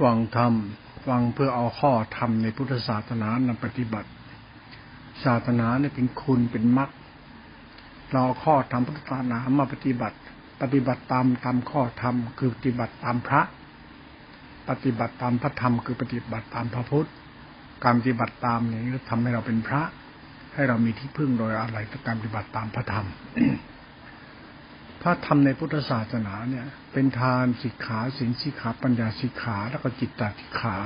ฟังธรรม ฟังเพื่อเอาข้อธรรมในพุทธศาสนานำปฏิบัติ ศาสนาเนี่ยเป็นคุณเป็นมรรคเราข้อธรรมพุทธศาสนามาปฏิบัติ ปฏิบัติตามตามข้อธรรมคือปฏิบัติตามพระ ปฏิบัติตามพระธรรมคือปฏิบัติตามพระพุทธ การปฏิบัติตามนี้ทำให้เราเป็นพระ ให้เรามีที่พึ่งโดยอะไรการปฏิบัติตามพระธรรม พระธรรมในพุทธศาสนาเนี่ย เป็นทานสิกขาสินสิกขาปัญญาสิกขาแล้วก็จิตตสิกขา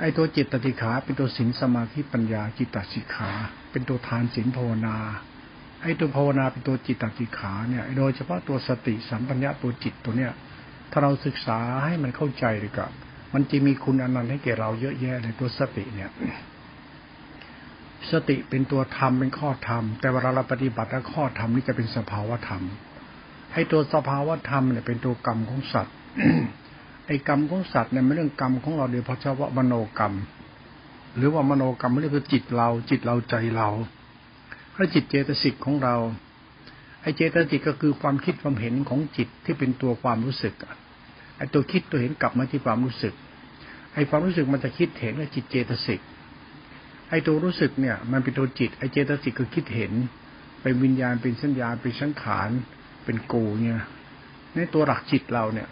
ไอ้ตัวจิตตสิกขาเป็นตัวสินสมาธิปัญญาจิตตสิกขา เป็นตัวทานสินภาวนาไอ้ตัวภาวนาเป็นตัวจิตตสิกขาเนี่ยโดยเฉพาะตัวสติสัมปัญญาตัวจิตตัวเนี้ยถ้าเราศึกษาให้มันเข้าใจดีกว่ามันจะมีคุณอนันต์ให้แก่เราเยอะแยะในตัวสติเนี่ย สติเป็นตัวธรรมเป็นข้อธรรม แต่เวลาเราปฏิบัติแล้วข้อธรรมนี่จะเป็นสภาวธรรม ให้ตัวสภาวธรรมเนี่ยเป็นตัวกรรมของสัตว์ไอ้กรรมของสัตว์เนี่ยไม่เรื่องกรรมของเราเดียวเพราะเฉพาะมโนกรรม หรือว่ามโนกรรมไม่ได้คือจิตเรา จิตเราใจเราถ้าจิตเจตสิกของเราไอ้เจตสิกก็คือความคิดความเห็นของจิตที่เป็นตัวความรู้สึกไอ้ตัวคิดตัวเห็นกลับมาที่ความรู้สึกไอ้ความรู้สึกมันจะคิดเห็นว่าจิตเจตสิก ไอ้ตัวรู้สึกเนี่ย มันเป็นตัวจิตไอ้เจตสิกคือคิดเห็น เป็นวิญญาณเป็นสัญญาเป็นสังขาร เป็นกูเนี่ยในตัวหลักจิตเราเนี่ย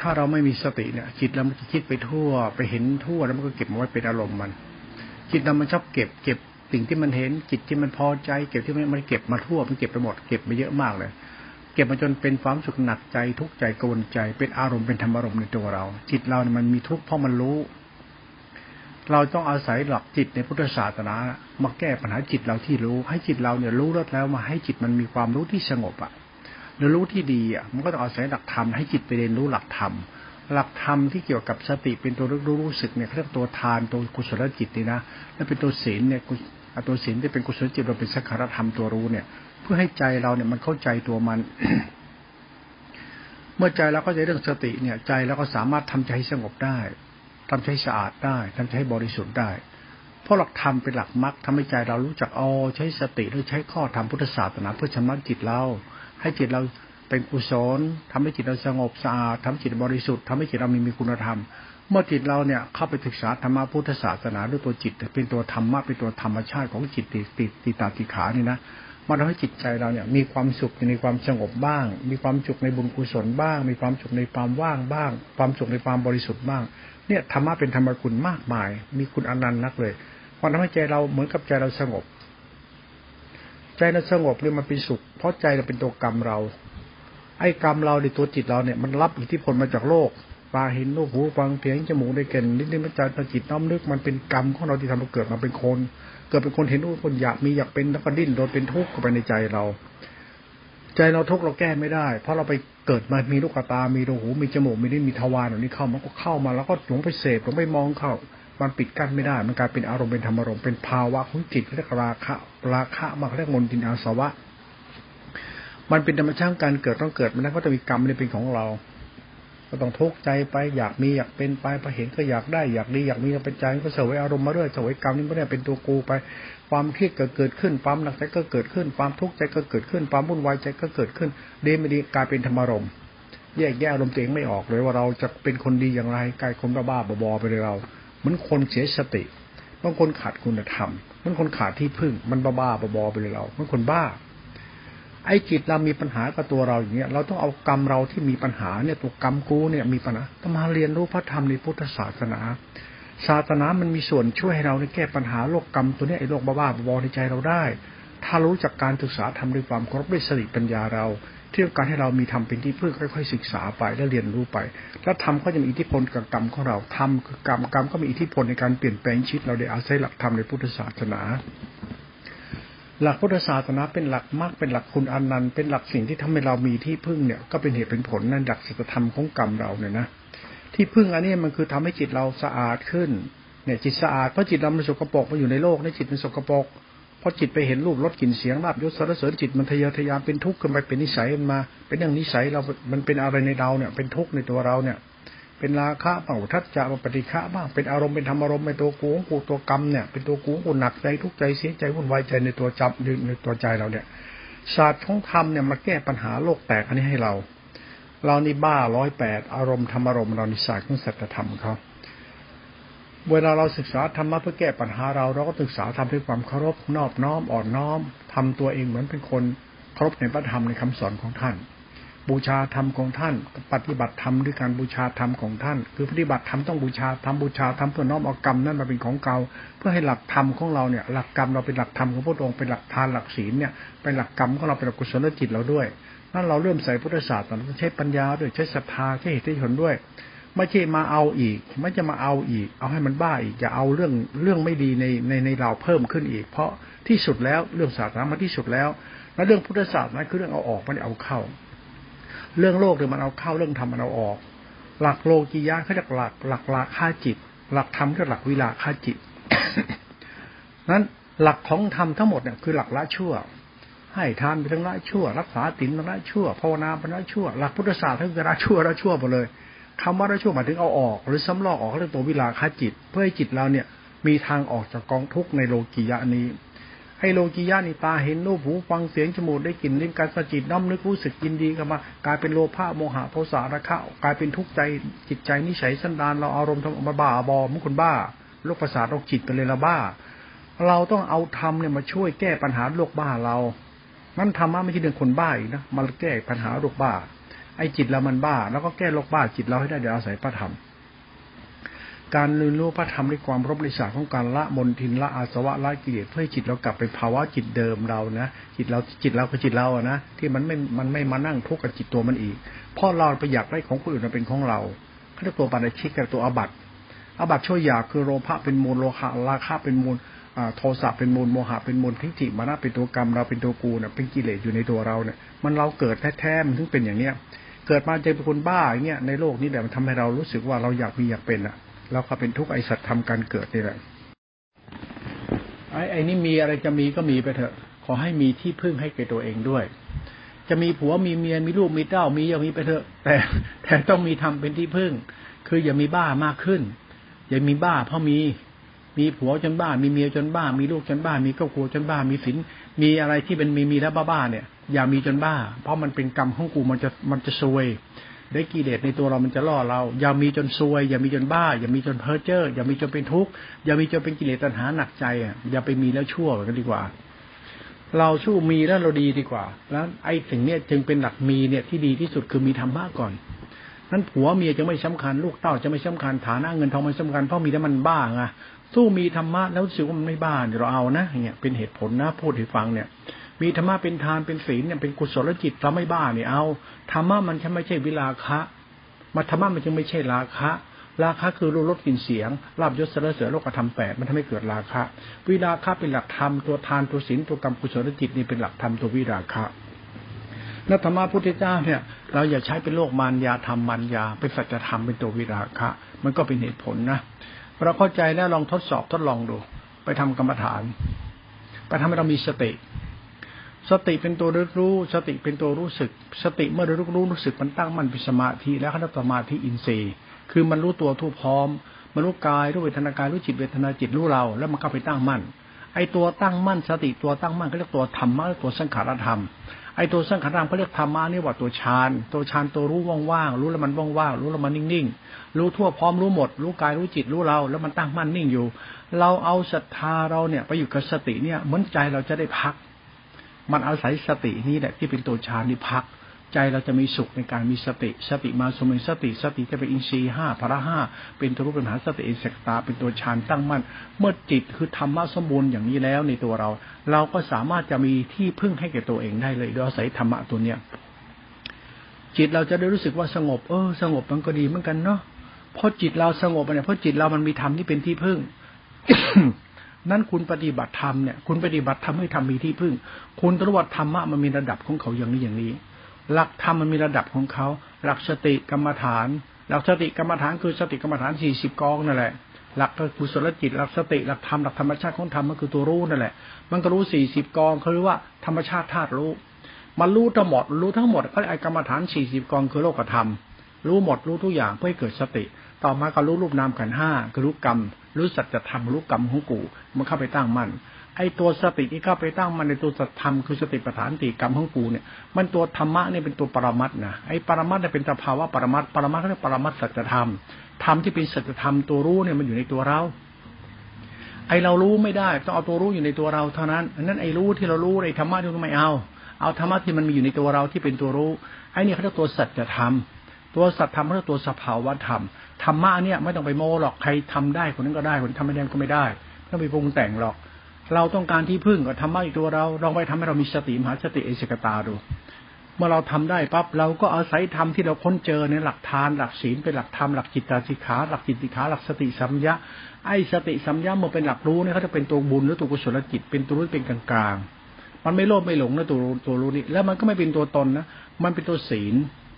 ถ้าเราไม่มีสติเนี่ย จิตเรามันจะคิดไปทั่ว ไปเห็นทั่วแล้วมันก็เก็บมาไว้เป็นอารมณ์มัน จิตเรามันชอบเก็บ เก็บสิ่งที่มันเห็นจิตที่มันพอใจ เก็บที่มันมันเก็บมาทั่วมันเก็บไปหมดเก็บมาเยอะมากเลยเก็บมาจนเป็นความสุขหนักใจทุกข์ใจกวนใจ เป็นอารมณ์เป็นธรรมอารมณ์ในตัวเรา จิตเราเนี่ยมันมีทุกข์เพราะมันรู้ เราต้องอาศัยหลักจิตในพุทธศาสนา มาแก้ปัญหาจิตเราที่รู้ ให้จิตเราเนี่ยรู้แล้วแล้วมาให้จิตมันมีความรู้ที่สงบอะหรือรู้ที่ดีอะมันก็ต้องอาศัยหลักธรรมให้จิตไปเรียนรู้หลักธรรมหลักธรรมที่เกี่ยวกับสติเป็นตัวรู้รู้สึกเนี่ยเรียกตัวทานตัวกุศลจิตนี่นะแล้วเป็นตัวศีลเนี่ยตัวศีลที่เป็นกุศลจิตเราเป็นสังขารธรรมตัวรู้เนี่ย เพื่อให้ใจเราเนี่ยมันเข้าใจตัวมัน เมื่อใจเราเข้าใจเรื่องสติเนี่ย ใจเราก็สามารถทำใจสงบได้ ทำใช้สะอาดได้ทำใช้บริสุทธิ์ได้ เพราะหลักธรรมเป็นหลักมรรคทำให้ใจเรารู้จักอ๋อใช้สติหรือใช้ข้อธรรมพุทธศาสนาเพื่อชำระจิตเรา ให้จิตเราเป็นกุศลทำให้จิตเราสงบสะอาดทำจิตบริสุทธิ์ทำให้จิตเรามีมีคุณธรรม เมื่อจิตเราเนี่ยเข้าไปศึกษาธรรมะพุทธศาสนาด้วยตัวจิตเป็นตัวธรรมะเป็นตัวธรรมชาติของจิตติติติตาติขานี่นะมันทำให้จิตใจเราเนี่ยมีความสุขในความสงบบ้าง มีความสุขในบุญกุศลบ้าง มีความสุขในความว่างบ้าง ความสุขในความบริสุทธิ์บ้าง เนี่ยธรรมะเป็นธรรมคุณมากมาย มีคุณอนันต์นักเลยความทำให้ใจเราเหมือนกับใจเราสงบ ใจเราสงบเนี่ยมันเป็นสุข เพราะใจเราเป็นตัวกรรมเรา ไอ้กรรมเราในตัวจิตเราเนี่ยมันรับอิทธิพลมาจากโลกตาเห็นรูปหูฟังเสียงจมูกได้เก่นนิดนึงมันใจจิตน้อมนึกมันเป็นกรรมของเราที่ทำให้เกิดมาเป็นคน เกิดเป็นคนเห็นรูปคนอยากมีอยากเป็นแล้วก็ดิ้นโดนเป็นทุกข์เข้าไปในใจเรา ใจเราทุกข์เราแก้ไม่ได้ เพราะเราไป เกิดมามีลูกตา มีหู มีจมูก มีลิ้น มีทวารเหล่านี้เข้ามันก็เข้ามาแล้วก็หลงไปเสพหลงไปมองเข้า มันปิดกั้นไม่ได้ มันกลายเป็นอารมณ์เป็นธรรมอารมณ์เป็นภาวะของจิตเรียกราคะ ราคะมาเรียกมนตินอาสวะ มันเป็นธรรมชาติการเกิดต้องเกิด มันนั้นก็จะมีกรรมในเป็นของเรา ก็ต้องทุกข์ใจไป อยากมีอยากเป็นไปพอเห็นก็อยากได้ อยากดีอยากมีเป็นใจก็เสวยอารมณ์มาเรื่อยเสวยกรรมนี่ไม่ได้เป็นตัวกูไป ความเครียดก็เกิดขึ้น ความหนักใจก็เกิดขึ้น ความทุกข์ใจก็เกิดขึ้น ความวุ่นวายใจก็เกิดขึ้นเดไม่ดีกลายเป็นธรรมารมณ์แยกแยกอารมณ์ตัวเองไม่ออกเลยว่าเราจะเป็นคนดีอย่างไรกลายคนบ้าบอไปเลยเราเหมือนคนเสียสติบางคนขาดคุณธรรมมือนคนขาดที่พึ่ง มันบ้าๆบอไปเลยเราเหมือนคนบ้า ไอ้จิตเรามีปัญหากับตัวเราอย่างเงี้ย เราต้องเอากรรมเราที่มีปัญหาเนี่ยตัวกรรมกูเนี่ยมีปัญหาต้องมาเรียนรู้พระธรรมในพุทธศาสนา ศาสนามันมีส่วนช่วยให้เราในแก้ปัญหาโรคกรรมตัวนี้ไอ้โรคบ้าๆบอในใจเราได้ ถ้ารู้จักการศึกษาทำด้วยความเคารพด้วยสติปัญญาเราที่ต้องการให้เรามีทำเป็นที่พึ่งค่อยๆศึกษาไปและเรียนรู้ไป แล้วทำก็จะมีอิทธิพลกับกรรมของเราทำคือกรรมกรรมก็มีอิทธิพลในการเปลี่ยนแปลงชีวิตเราได้อาศัยหลักธรรมในพุทธศาสนาหลักพุทธศาสนาเป็นหลักมากเป็นหลักคุณอนันต์เป็นหลักสิ่งที่ทำให้เรามีที่พึ่งเนี่ยก็เป็นเหตุเป็นผลนั่นหลักสัจธรรมของกรรมเราเนี่ยนะ ที่พึ่งอันนี้มันคือทำให้จิตเราสะอาดขึ้น เนี่ยจิตสะอาดเพราะจิตเรามันสกปรกมาอยู่ในโลกในจิตมันสกปรกพอจิตไปเห็นรูปรสกลิ่นเสียงลาบยศสารเสริญจิตมันทะเยอทะยานเป็นทุกข์ขึ้นไปเป็นนิสัยมันมา เป็นเรื่องนิสัยเรา มันเป็นอะไรในเราเนี่ย เป็นทุกข์ในตัวเราเนี่ย เป็นราคะเป่าทัศจะปฏิฆะบ้างเป็นอารมณ์เป็นธรรมอารมณ์ในตัวกูของกูตัวกรรมเนี่ยเป็นตัวกูกูหนักใจทุกข์ใจเสียใจวุ่นวายใจในตัวจับในตัวใจเราเนี่ยศาสตร์ของธรรมเนี่ยมาแก้ปัญหาโลกแตกอันนี้ให้เรา เรานี่บ้าร้อยแปดอารมณ์ธรรมอารมณ์เรานิสัยของสัจธรรมเขาเวลาเราศึกษาธรรมะเพื่อแก้ปัญหาเราเราก็ศึกษาทำด้วยความเคารพนอบน้อมอ่อนน้อมทำตัวเองเหมือนเป็นคนเคารพในพระธรรมในคำสอนของท่าน บูชาธรรมของท่าน ปฏิบัติธรรมด้วยการบูชาธรรมของท่าน คือปฏิบัติธรรมต้องบูชาทำบูชาทำเพื่อน้อมเอากรรมนั้นมาเป็นของเก่าเพื่อให้หลักธรรมของเราเนี่ยหลักกรรมเราเป็นหลักธรรมของพระองค์เป็นหลักทานหลักศีลเนี่ยเป็นหลักกรรมของเราเป็นหลักกุศลจิตเราด้วย นั่นเราเริ่มใส่พุทธศาสตร์เราใช้ปัญญาด้วยใช้ศรัทธาใช้เหตุผลด้วย ไม่ใช่มาเอาอีก ไม่จะมาเอาอีก เอาให้มันบ้าอีกอย่าเอาเรื่องเรื่องไม่ดีในในในเราเพิ่มขึ้นอีก เพราะที่สุดแล้วเรื่องศาสนามาที่สุดแล้ว แล้วเรื่องพุทธศาสตร์นั้นคือเรื่องเอาออกไม่ได้เอาเข้า เรื่องโลกเนี่ยมันเอาเข้าเรื่องธรรมมันเอาออก หลักโลกียะเขาจะหลักหลักหลักค่าจิต หลักธรรมก็หลักวิลาค่าจิตนั้นหลักของธรรมทั้งหมดเนี่ยคือหลักละชั่ว ให้ทานเป็นละชั่ว รักษาตินละชั่วภาวนาเป็นละชั่ว หลักพุทธศาสตร์คือละชั่วละชั่วหมดเลยคำว่าละชั่วหมายถึงเอาออก หรือสำลอกออกเรื่องตัววิลาคาจิต เพื่อให้จิตเราเนี่ยมีทางออกจากกองทุกข์ในโลกียะนี้ให้โลกียะนี่ตาเห็นรูปหูฟังเสียงจมูกได้กลิ่นลิ้นกายสจิตน้อมนึกรู้สึกยินดีกันมากลายเป็นโลภะโมหะโทสะระคะกลายเป็นทุกข์ใจจิตใจนิสัยสันดานเราอารมณ์ทำมาบ้าบอมุคนบ้าโรคประสาทโรคจิตไปเลยละบ้า เราต้องเอาธรรมเนี่ยมาช่วยแก้ปัญหาโรคบ้าเรา นั่นธรรมะไม่ใช่เรื่องคนบ้าอีกนะมาแก้ปัญหาโรคบ้า ไอ้จิตเรามันบ้า แล้วก็แก้โรคบ้าจิตเราให้ได้เดี๋ยวอาศัยพระธรรมการเรียนรู้พระธรรมด้วยความรบในศาสตร์ของการละมนทินละอาสวะละกิเลสเพื่อจิตเรากลับไปภาวะจิตเดิมเรานะจิตเราจิตเราคือจิตเราอะนะที่มันไม่มันไม่มานั่งทุกข์กับจิตตัวมันอีกเพราะเราไปอยากได้ของคนอื่นมาเป็นของเราเขาเรียกตัวปัญชิกกับตัวอบัตอบัตช่วยอยากคือโลภะเป็นมูลโลหะราคะเป็นมูล โทสะเป็นมูลโมหะเป็นมูลทิฏฐิมานะเป็นตัวกรรมเราเป็นตัวกูเนี่ยเป็นกิเลสอยู่ในตัวเราเนี่ย มันเราเกิดแท้ๆมันถึงเป็นอย่างเนี้ยเกิดมาเจอเป็นคนบ้าอย่างเงี้ยในโลกนี้แบบมันทำให้เรารู้สึกว่าเราอยากมีอยากเป็นอะเราก็เป็นทุกข์ไอสัตว์ทำการเกิดนี่แหละไอ้ไอ้นี่มีอะไรจะมีก็มีไปเถอะ ขอให้มีที่พึ่งให้แก่ตัวเองด้วย จะมีผัวมีเมียมีลูกมีเต้ามีอย่างมีไปเถอะ แต่แต่ต้องมีทำเป็นที่พึ่ง คืออย่ามีบ้ามากขึ้น อย่ามีบ้าเพราะมี มีผัวจนบ้า มีเมียจนบ้า มีลูกจนบ้า มีครอบครัวจนบ้า มีสินมีอะไรที่เป็นมีมีแล้วบ้าๆเนี่ย อย่ามีจนบ้า เพราะมันเป็นกรรมของกูมันจะมันจะซวยได้กิเลสในตัวเรามันจะล่อเรา อย่ามีจนซวย อย่ามีจนบ้า อย่ามีจนเพ้อเจ้ออย่ามีจนเป็นทุกข์อย่ามีจนเป็นกิเลสตัณหาหนักใจอะอย่าไปมีแล้วชั่วกันดีกว่า เราชู้มีแล้วเราดีดีกว่า แล้วไอ้สิ่งเนี้ยจึงเป็นหลักมีเนี่ยที่ดีที่สุดคือมีธรรมะก่อนนั้นผัวเมียจะไม่สำคัญลูกเต้าจะไม่สำคัญฐานะเงินทองไม่สำคัญเพราะมีแต่มันบ้าไง สู้มีธรรมะแล้วรู้สึกว่ามันไม่บ้าเราเอานะเนี่ยเป็นเหตุผลนะพูดให้ฟังเนี่ย มีธรรมะเป็นทานเป็นศีลเนี่ยเป็นกุศลจิตเราไม่บ้าเนี่ยเอาธรรมะมันจะไม่ใช่วิลาคะมาธรรมะมันจึงไม่ใช่ราคะราคะคือรูรสกลิ่นเสียงลาบยศเสรเสือโลกธรรมแปดมันทำให้เกิดราคะ วิราคะเป็นหลักธรรมตัวทานตัวศีลตัวกรรมกุศลจิตนี่เป็นหลักธรรมตัววิราคะนัธรรมะพุทธเจ้าเนี่ยเราอย่าใช้เป็นโลกมารยาธรรมมารยาเป็นสัจธรรมเป็นตัววิราคะ มันก็เป็นเหตุผลนะ เราเข้าใจแล้วลองทดสอบทดลองดู ไปทำกรรมฐาน ไปทำให้เรามีสติ สติเป็นตัวรู้รู้ สติเป็นตัวรู้สึก สติเมื่อรู้รู้รู้สึกมันตั้งมันเป็นสมาธิแล้วเขาสมาธิอินทรีย์ คือมันรู้ตัวทั่วพร้อมมันรู้กายรู้เวทนากายรู้จิตเวทนาจิตรู้เรา แล้วมันก็ไปตั้งมั่นไอตัวตั้งมั่นสติตัวตั้งมั่นเขาเรียกตัวธรรมะตัวสังขารธรรม ไอ้ตัวสังขารธรรมเขาเรียกธรรมะนี่ว่าตัวฌานตัวฌานตัวรู้ว่างๆรู้แล้วมันว่างๆรู้แล้วมันนิ่งๆรู้ทั่วพร้อมรู้หมด รู้กายรู้จิตรู้เรา แล้วมันตั้งมั่นนิ่งอยู่ เราเอาศรัทธาเราเนี่ยไปอยู่กับสติเนี่ยเหมือนใจเราจะได้พัก มันอาศัยสตินี่แหละที่เป็นตัวฌานนี่พัก ใจเราจะมีสุขในการมีสติสติมาสมิสติสติจะเป็นอินทรีย์ห้าพระห้าเป็นตัวรูปปัญหาสติอินเสกตา เป็นตัวฌานตั้งมั่น เมื่อจิตคือธรรมะสมบูรณ์อย่างนี้แล้วในตัวเรา เราก็สามารถจะมีที่พึ่งให้แก่ตัวเองได้เลยโดยอาศัยธรรมะตัวเนี้ยจิตเราจะได้รู้สึกว่าสงบเออสงบมันก็ดีเหมือนกันเนาะเพราะจิตเราสงบเนี่ยเพราะจิตเรามันมีธรรมที่เป็นที่พึ่งนั่นคุณปฏิบัติธรรมเนี่ย คุณปฏิบัติธรรมให้ทำมีที่พึ่ง คุณตรวจธรรมะมันมีระดับของเขาอย่างนี้อย่างนี้ หลักธรรมมันมีระดับของเขา หลักสติกรรมฐาน หลักสติกรรมฐานคือสติกรรมฐานสี่สิบกองนั่นแหละ หลักกุศลจิต หลักสติ หลักธรรม หลักธรรมชาติของธรรมมันคือตัวรู้นั่นแหละ มันก็รู้สี่สิบกองเขาเรียกว่าธรรมชาติธาตุรู้ มันรู้ทั้งหมด รู้ทั้งหมดก็ไอกรรมฐานสี่สิบกองคือโลกธรรม รู้หมด รู้ทุกอย่างเพื่อให้เกิดสติ ต่อมาก็รู้รูปนามขันห้าคือรู้กรรม รู้สัจธรรม รู้กรรมของกู มันเข้าไปตั้งมั่น ไอ้ตัวสติที่เข้าไปตั้งมันในตัวสัตธรรมคือสติปัฏฐานติกรรมของกูเนี่ย มันตัวธรรมะเนี่ยเป็นตัวปรมัตนะไอ้ปรมัตเนี่ยเป็นสภาวะปรมัตปรมัตเขาเรียกปรมัตสัจธรรมธรรมที่เป็นสัจธรรมตัวรู้เนี่ยมันอยู่ในตัวเราไอเรารู้ไม่ได้ต้องเอาตัวรู้อยู่ในตัวเราเท่านั้นนั้นไอรู้ที่เรารู้ไอธรรมะที่เราไม่เอา เอาธรรมะที่มันมีอยู่ในตัวเราที่เป็นตัวรู้ไอนี่เขาเรียกตัวสัจธรรม ตัวสัจธรรมเขาเรียกตัวสภาวะธรรมธรรมะเนี่ยไม่ต้องไปโม้หรอกใครทำได้คนนั้นก็ได้คนทำไม่ได้ก็ไม่ได้ไม่ต้องไปปรุงแต่งหรอก เราต้องการที่พึ่งก็ธรรมะอยู่ตัวเราลองไปทำให้เรามีสติมหาสติเอสกตาดู เมื่อเราทำได้ปั๊บเราก็อาศัยธรรมที่เราค้นเจอในหลักทานหลักศีลเป็นหลักธรรมหลักจิตตาสิกขาหลักจิตติขาหลักสติสัมยะไอ้สติสัมยะมันเป็นหลักรู้เนี่ยเขาจะเป็นตัวบุญหรือตัวกุศลจิตเป็นตัวรู้เป็นกลางๆ มันไม่โลภไม่หลงนะตัวตัวรู้นี่แล้วมันก็ไม่เป็นตัวตนนะมันเป็นตัวศีล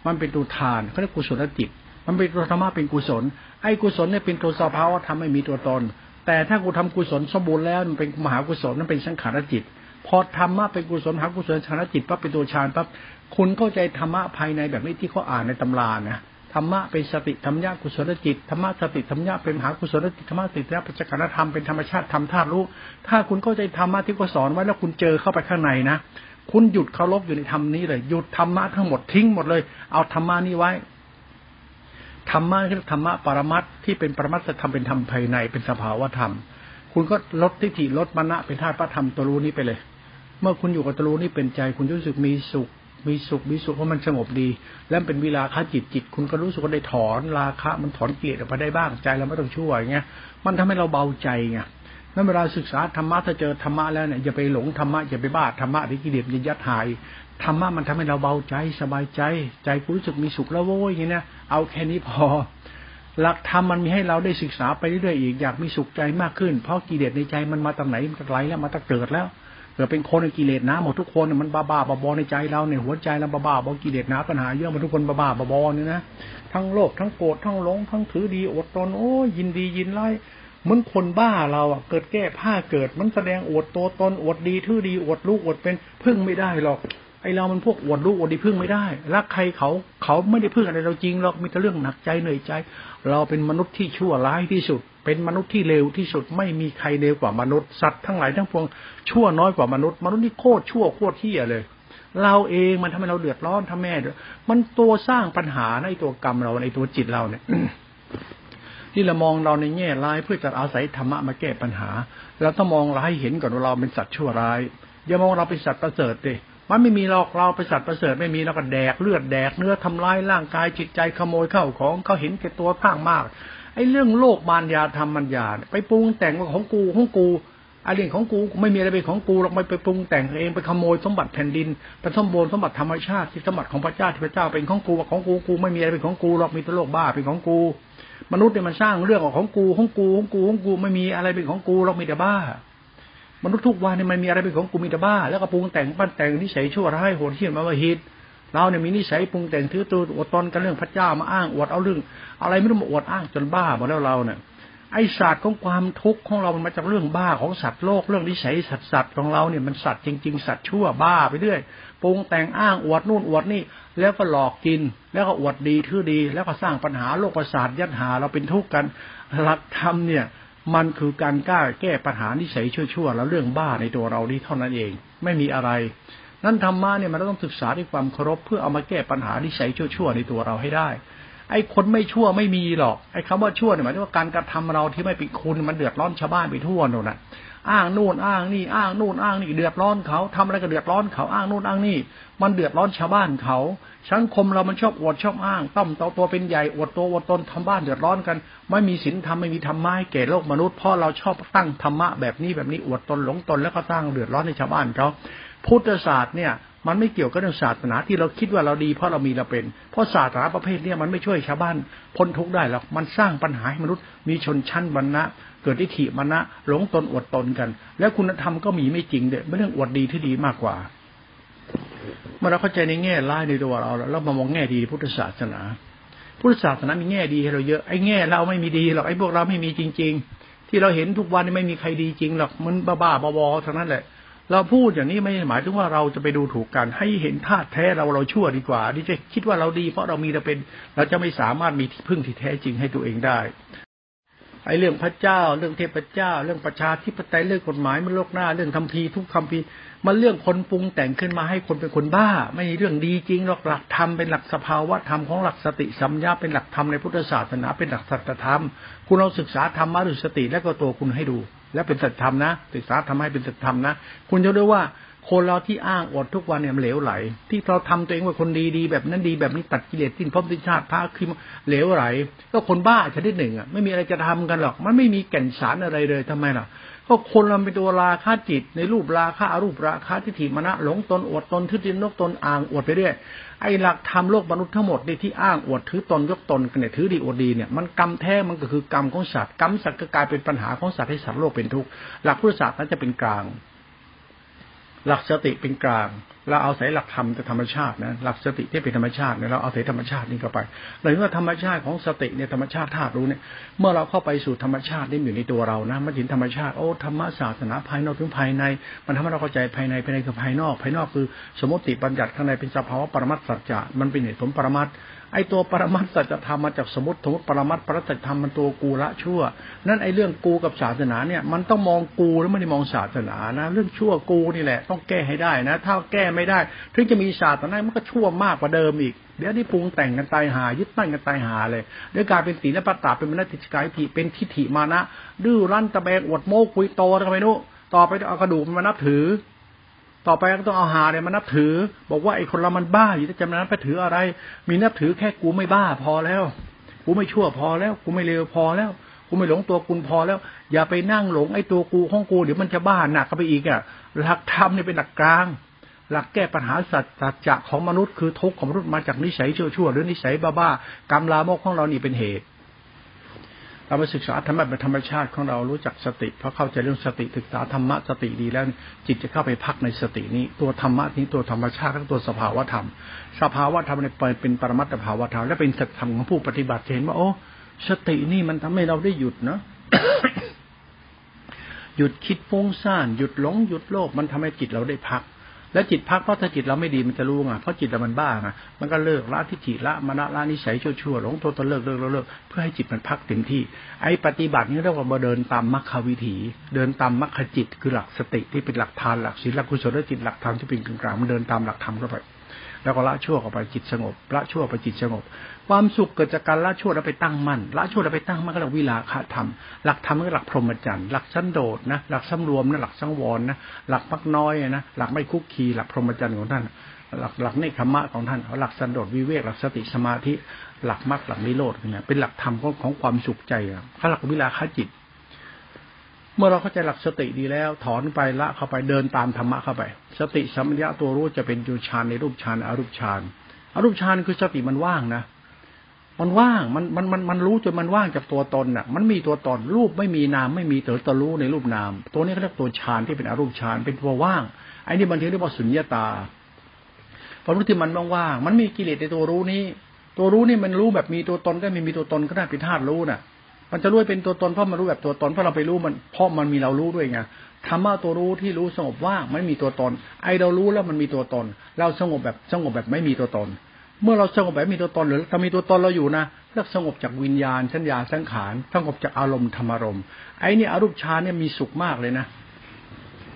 มันเป็นตัวทานเขาเรียกกุศลจิต มันเป็นตัวธรรมะเป็นกุศลไอ้กุศลเนี่ยเป็นตัวสภาวะธรรมไม่มีตัวตน แต่ถ้ากูทำกุศลสมบูรณ์แล้วมันเป็นมหากุศลนั่นเป็นสังขารจิต พอธรรมะเป็นกุศลหากุศลชานจิตปั๊บเป็นตัวฌานปั๊บคุณเข้าใจธรรมะภายในแบบนี้ที่เขาอ่านในตำรานะธรรมะเป็นสติธรรมญากุศลจิตธรรมะสติธรรมญาเป็นมหากุศลจิตธรรมะสติธรรมปัจจการธรรมเป็นธรรมชาติธรรมธาตุรู้ ถ้าคุณเข้าใจธรรมะที่เขาสอนไว้แล้วคุณเจอเข้าไปข้างในนะคุณหยุดเคารพอยู่ในธรรมนี้เลยหยุดธรรมะทั้งหมดทิ้งหมดเลย เอาธรรมะนี้ไว้ ธรรมะคือธรรมะปรมัตที่เป็นปรมัตธรรมเป็นธรรมภายในเป็นสภาวะธรรม คุณก็ลดทิฏฐิลดมณะเป็นธาตุพระธรรมตัวรู้นี้ไปเลย เมื่อคุณอยู่กับตัวรู้นี้เป็นใจ คุณรู้สึกมีสุข มีสุขมีสุขเพราะมันสงบดี แล้วเป็นวิลาคะจิตจิต คุณก็รู้สึกว่าได้ถอนราคะมันถอนเกลียดออกไปได้บ้างใจเราไม่ต้องชั่วอย่างเงี้ยมันทำให้เราเบาใจไงนั้นเวลาศึกษาธรรมะถ้าเจอธรรมะแล้วเนี่ยอย่าไปหลงธรรมะอย่าไปบ้าธรรมะที่กิเลสยัดหาย ธรรมะมันทำให้เราเบาใจสบายใจ ใจรู้สึกมีสุขแล้วโว้ยอย่างเงี้ยเอาแค่นี้พอ หลักธรรมมันมีให้เราได้ศึกษาไปเรื่อยๆอีกอยากมีสุขใจมากขึ้น เพราะกิเลสในใจมันมาตั้งไหนมันไหลแล้วมาตั้งเกิดแล้วเกิดเป็นคนในกิเลสนะหมดทุกคนมันบ้าบ้าบอในใจเราเนี่ยหัวใจเราบ้าบ้าบอกิเลสนะปัญหาเยอะมาทุกคนบ้าบ้าบอเนี่ยนะทั้งโลภทั้งโกรธทั้งหลงทั้งถือดีอดตนโอ้ยินดียินไล่เหมือนคนบ้าเราอะเกิดแก้ผ้าเกิด มันแสดงอวดตัวตนอวดดีทื่อดีอวดลูกอวดเป็นพึ่งไม่ได้หรอก ไอเรามันพวกอวดลูกอวดดีพึ่งไม่ได้ รักใครเขาเขาไม่ได้พึ่งอะไรเราจริงหรอกมีแต่เรื่องหนักใจเหนื่อยใจ เราเป็นมนุษย์ที่ชั่วร้ายที่สุด เป็นมนุษย์ที่เลวที่สุด ไม่มีใครเลวกว่ามนุษย์สัตว์ทั้งหลายทั้งปวงชั่วน้อยกว่ามนุษย์ มนุษย์นี่โคตรชั่วโคตรเที่ยเลย เราเองมันทำให้เราเดือดร้อนทำแม่ด้วยมันตัวสร้างปัญหาในตัวกรรมเราในตัวจิตเราเนี่ยที่เรามองเราในแง่ร้ายเพื่อจะอาศัยธรรมะมาแก้ปัญหาเราต้องมองเราให้เห็นก่อนว่าเราเป็นสัตว์ชั่วร้าย อย่ามองเราเป็นสัตว์ประเสริฐดิ มันไม่มีหรอกเราเป็นสัตว์ประเสริฐไม่มีเราก็แดกเลือดแดกเนื้อทำลายร่างกายจิตใจขโมยเข้าของเขาเห็นแก่ตัวข้างมากไอ้เรื่องโลกมารยาธรรมมัญญาไปปรุงแต่งว่าของกูของกูไอ้เรื่องของกูไม่มีอะไรเป็นของกูหรอกไม่ไปปรุงแต่งเองไปขโมยสมบัติแผ่นดินไปสมบูรณ์สมบัติธรรมชาติที่สมบัติของพระเจ้าที่พระเจ้าเป็นของกูของกูกูไม่มีอะไรเป็นของกูหรอกมีแต่โลกบ้าเป็นของกู มนุษย์เนี่ยมันสร้างเรื่องของกูของกูของกูของกูไม่มีอะไรเป็นของกูหรอกมีแต่บ้า มนุษย์ทุกวันเนี่ยมันมีอะไรเป็นของกูมีแต่บ้า แล้วก็ปรุงแต่งปั้นแต่งนิสัยชั่วร้ายโหดเหี้ยมมาวหิตเราเนี่ยมีนิสัยปรุงแต่งถือตัวอดตอนกันเรื่องพระเจ้ามาอ้างอวดเอาเรื่อง อะไรไม่รู้มาอวดอ้างจนบ้าหมดแล้วเราเนี่ยไอศาสตร์ของความทุกข์ของเรา มันมาจากเรื่องบ้าของสัตว์โลกเรื่องนิสัยสัตว์สัตว์ของเราเนี่ยมันสัตว์จริง ๆ สัตว์ชั่วบ้าไปเรื่อยปรุงแต่งอ้างอวดนู่นอวดนี่ แล้วก็หลอกกิน แล้วก็อวดดีทื่อดี แล้วก็สร้างปัญหาโลกประสาทยัดหาเราเป็นทุกข์กันหลักธรรมเนี่ย มันคือการกล้าแก้ปัญหานิสัยชั่วๆ แล้วเรื่องบ้าในตัวเรานี้เท่านั้นเอง ไม่มีอะไร นั่นธรรมะเนี่ยมันต้องศึกษาด้วยความเคารพเพื่อเอามาแก้ปัญหาที่ใช้ชั่วๆ ในตัวเราให้ได้ ไอ้คนไม่ชั่วไม่มีหรอก ไอ้คำว่าชั่วเนี่ยหมายถึงว่าการกระทำเราที่ไม่เป็นคุณมันเดือดร้อนชาวบ้านไปทั่วโน่นน่ะ อ้างนู่นอ้างนี่อ้างนู่นอ้างนี่เดือดร้อนเขาทำอะไรก็เดือดร้อนเขาอ้างนู่นอ้างนี่ มันเดือดร้อนชาวบ้านเขาสังคมเรามันชอบอวดชอบอ้างต้อมตตัวเป็นใหญ่อวดตัวอวดตนทำบ้านเดือดร้อนกัน ไม่มีศีลธรรมไม่มีธรรมะให้แก่โลกมนุษย์เพราะเราชอบตั้งธรรมะแบบนี้แบบนี้อวดตนหลงตนแล้วก็สร้างเดือดร้อนในชาวบ้านเขาพุทธศาสตร์เนี่ยมันไม่เกี่ยวกับเรื่องศาสนาที่เราคิดว่าเราดีเพราะเรามีเราเป็น เพราะศาสนาประเภทนี้มันไม่ช่วยชาวบ้านพ้นทุกข์ได้หรอก มันสร้างปัญหาให้มนุษย์มีชนชั้นบรรณะ เกิดทิฏฐิบรรณะหลงตนอวดตนกัน แล้วคุณธรรมก็มีไม่จริงเด็ดไม่เรื่องอวดดีที่ดีมากกว่า เมื่อเราเข้าใจในแง่ร้ายในตัวเราแล้วมามองแง่ดีพุทธศาสนาพุทธศาสนามีแง่ดีให้เราเยอะไอ้แง่เราไม่มีดีหรอกไอ้พวกเราไม่มีจริง ๆ ที่เราเห็นทุกวันไม่มีใครดีจริงหรอกมันบ้าๆบอๆทั้งนั้นแหละเราพูดอย่างนี้ไม่หมายถึงว่าเราจะไปดูถูกกัน ให้เห็นธาตุแท้เราเราชั่วดีกว่าที่จะคิดว่าเราดีเพราะเรามีเราเป็น เราจะไม่สามารถมีที่พึ่งที่แท้จริงให้ตัวเองได้ ไอ้เรื่องพระเจ้า เรื่องเทพเจ้า เรื่องประชาธิปไตยเรื่องกฎหมายมันโลกหน้า เรื่องคำพีทุกคำพีมันเรื่องคนปรุงแต่งขึ้นมาให้คนเป็นคนบ้า ไม่เรื่องดีจริงหรอกหลักธรรมเป็นหลักสภาวะธรรมของหลักสติสัมยาเป็นหลักธรรมในพุทธศาสนาเป็นหลักสัจธรรม คุณเอาศึกษาธรรมะหรือสติและก็ตัวคุณให้ดู และเป็นสัจธรรมนะศึกษาทำให้เป็นสัจธรรมนะคุณจะรู้ว่า คนเราที่อ้างอดทุกวันเนี่ยมันเหลวไหล ที่เราทำตัวเองว่าคนดีดีแบบนั้นดีแบบนี้ตัดกิเลสสิ้นพบสิ้นชาติพระคือเหลวไหล ก็คนบ้าชนิดหนึ่งอะไม่มีอะไรจะทำกันหรอก มันไม่มีแก่นสารอะไรเลยทำไมล่ะก็คนเราเป็นตัวราคาจิต ในรูปราคาอารูปราคาทิฏฐิมณะหลงตนอวดตนทึดินนกตนอ่างอวดไปเรื่อยไอ้หลักธรรมโลกมนุษย์ทั้งหมดในที่อ้างอวดถือตนยกตนกันเนี่ยถือดีอวดดีเนี่ยมันกรรมแท้มันก็คือกรรมของสัตว์กรรมสัตว์ก็กลายเป็นปัญหาของสัตว์ให้สัตว์โลกเป็นทุกข์หลักพุทธศาสตร์นั้นจะเป็นกลาง หลักสติเป็นกลาง เราเอาศัยหลักธรรมจะธรรมชาตินะหลักสติที่เป็นธรรมชาติเนี่ยเราเอาศัยธรรมชาตินี่เข้าไปเลยว่าธรรมชาติของสติเนี่ยธรรมชาติธาตุรู้เนี่ยเมื่อเราเข้าไปสู่ธรรมชาตินี่อยู่ในตัวเรานะมันถึงธรรมชาติโอ้ธรรมศาสนาภายนอกถึงภายใน มันทำให้เราเข้าใจภายในภายในคือภายนอก ภายนอกคือสมมติบัญญัติข้างในเป็นสภาวะปรมัตสัจจะมันเป็นเหตุผลปรมัต ไอตัวปรมัตสัจธรรมมาจากสมมติสมมติปรมัตปรสัจธรรมมันตัวกูละชั่ว นั่นไอเรื่องกูกับศาสนาเนี่ยมันต้องมองกูแล้วไม่ได้มองศาสนานะ เรื่องชั่วกูนี่แหละ ต้องแก้ให้ได้นะ ถ้าแก้ไม่ได้ ถึงจะมีศาสนามันก็ชั่วมากกว่าเดิมอีกเดี๋ยวที่ปรุงแต่งกันตายหายึดตั้งกันตายหาเลยเดี๋ยวกลายเป็นสีและปัตตาเป็นมนติจกายทิเป็นทิฏฐิมานะดื้อรั้นตะแบงอวดโม้คุยโตกันไปนู้ต่อไปเอากระดูกมานับถือ ต่อไปก็ต้องเอาหาเนี่ยมานับถือ บอกว่าไอ้คนเรามันบ้าอยู่ที่จำนั้นไปถืออะไร มีนับถือแค่กูไม่บ้าพอแล้ว กูไม่ชั่วพอแล้ว กูไม่เลวพอแล้ว กูไม่หลงตัวกูพอแล้ว อย่าไปนั่งหลงไอ้ตัวกูของกูเดี๋ยวมันจะบ้าหนักเข้าไปอีกอะหลักธรรมเนี่ยเป็นหลักกลาง หลักแก้ปัญหาสัจจะของมนุษย์คือทุกข์ของมนุษย์มาจากนิสัยชั่วๆหรือนิสัยบ้าๆกรรมลามกของเรานี่เป็นเหตุ เราไปศึกษาธรรมะเป็นธรรมชาติของเรารู้จักสติเพราะเข้าใจเรื่องสติศึกษาธรรมะสติดีแล้ว จิตจะเข้าไปพักในสตินี้ ตัวธรรมะนี้ตัวธรรมชาติทั้งตัวสภาวะธรรม สภาวะธรรมเนี่ยเป็นปรมัตถภาวธรรมและเป็นสัจธรรมของผู้ปฏิบัติเห็นว่าโอ้สตินี่มันทำให้เราได้หยุดเนาะหยุดคิดฟุ้งซ่าน หยุดหลงหยุดโลภมันทำให้จิตเราได้พัก แล้วจิตพักเพราะถ้าจิตเราไม่ดีมันจะรู้ไงเพราะจิตเรามันบ้าไงมันก็เลิกละทิฏฐิละมณะละนิสัยชั่วๆหลงโทษตนเลิกเลิกเลิกเพื่อให้จิตมันพักเต็มที่ไอ้ปฏิบัตินี้เรียกว่าเดินตามมรรควิถี เดินตามมรรคจิตคือหลักสติที่เป็นหลักทานหลักศีลหลักกุศลจิตหลักธรรมที่เป็นกลางๆมันเดินตามหลักธรรมเข้าไป แล้วก็ละชั่วเข้าไปจิตสงบละชั่วไปจิตสงบ ความสุขเกิดจากการละชั่วแล้วไปตั้งมั่นละชั่วแล้วไปตั้งมั่นก็เรียกวิลาคธรรมหลักธรรมก็หลักพรหมจรรย์หลักชั้นโดดนะหลักสำรวมนะหลักสังวรนะหลักมักน้อยนะหลักไม่คุกคีหลักพรหมจรรย์ของท่าน หลักหลักเนคขมะของท่านหลักสันโดษวิเวกหลักสติสมาธิหลักมรรคหลักนิโรธเนี่ยเป็นหลักธรรมของของความสุขใจอะหลักวิลาคจิต เมื่อเราเข้าใจหลักสติดีแล้ว ถอนไปละเข้าไปเดินตามธรรมะเข้าไป สติสัมปญะตัวรู้จะเป็นยูชานในรูปฌานอารูปฌานอารูปฌานคือสติมันว่างนะ มันว่างมันมันมันมันรู้จนมันว่างจากตัวตนอะ มันมีตัวตนรูปไม่มีนามไม่มีแต่ตัวรู้ในรูปนาม ตัวนี้เขาเรียกตัวฌานที่เป็นอารูปฌานเป็นตัวว่างไอ้นี่บางทีเรียกว่าสุญญตาพอรู้ที่มันว่างๆมันมีกิเลสในตัวรู้นี้ ตัวรู้นี่มันรู้แบบมีตัวตนก็ไม่มีตัวตนก็ได้เป็นธาตุรู้น่ะ มันจะรู้เป็นตัวตนเพราะมันรู้แบบตัวตนเพราะเราไปรู้มันเพราะมันมีเรารู้ด้วยไงธรรมะตัวรู้ที่รู้สงบว่างไม่มีตัวตน ไอเรารู้แล้วมันมีตัวตน เราสงบแบบสงบแบบไม่มีตัวตน เมื่อเราสงบแบบมีตัวตนหรือถ้ามีตัวตนเราอยู่นะเรียกสงบจากวิญญาณสัญญาสังขารสงบจากอารมณ์ธรรมารมณ์ไอ้นี่อรูปฌานเนี่ยมีสุขมากเลยนะ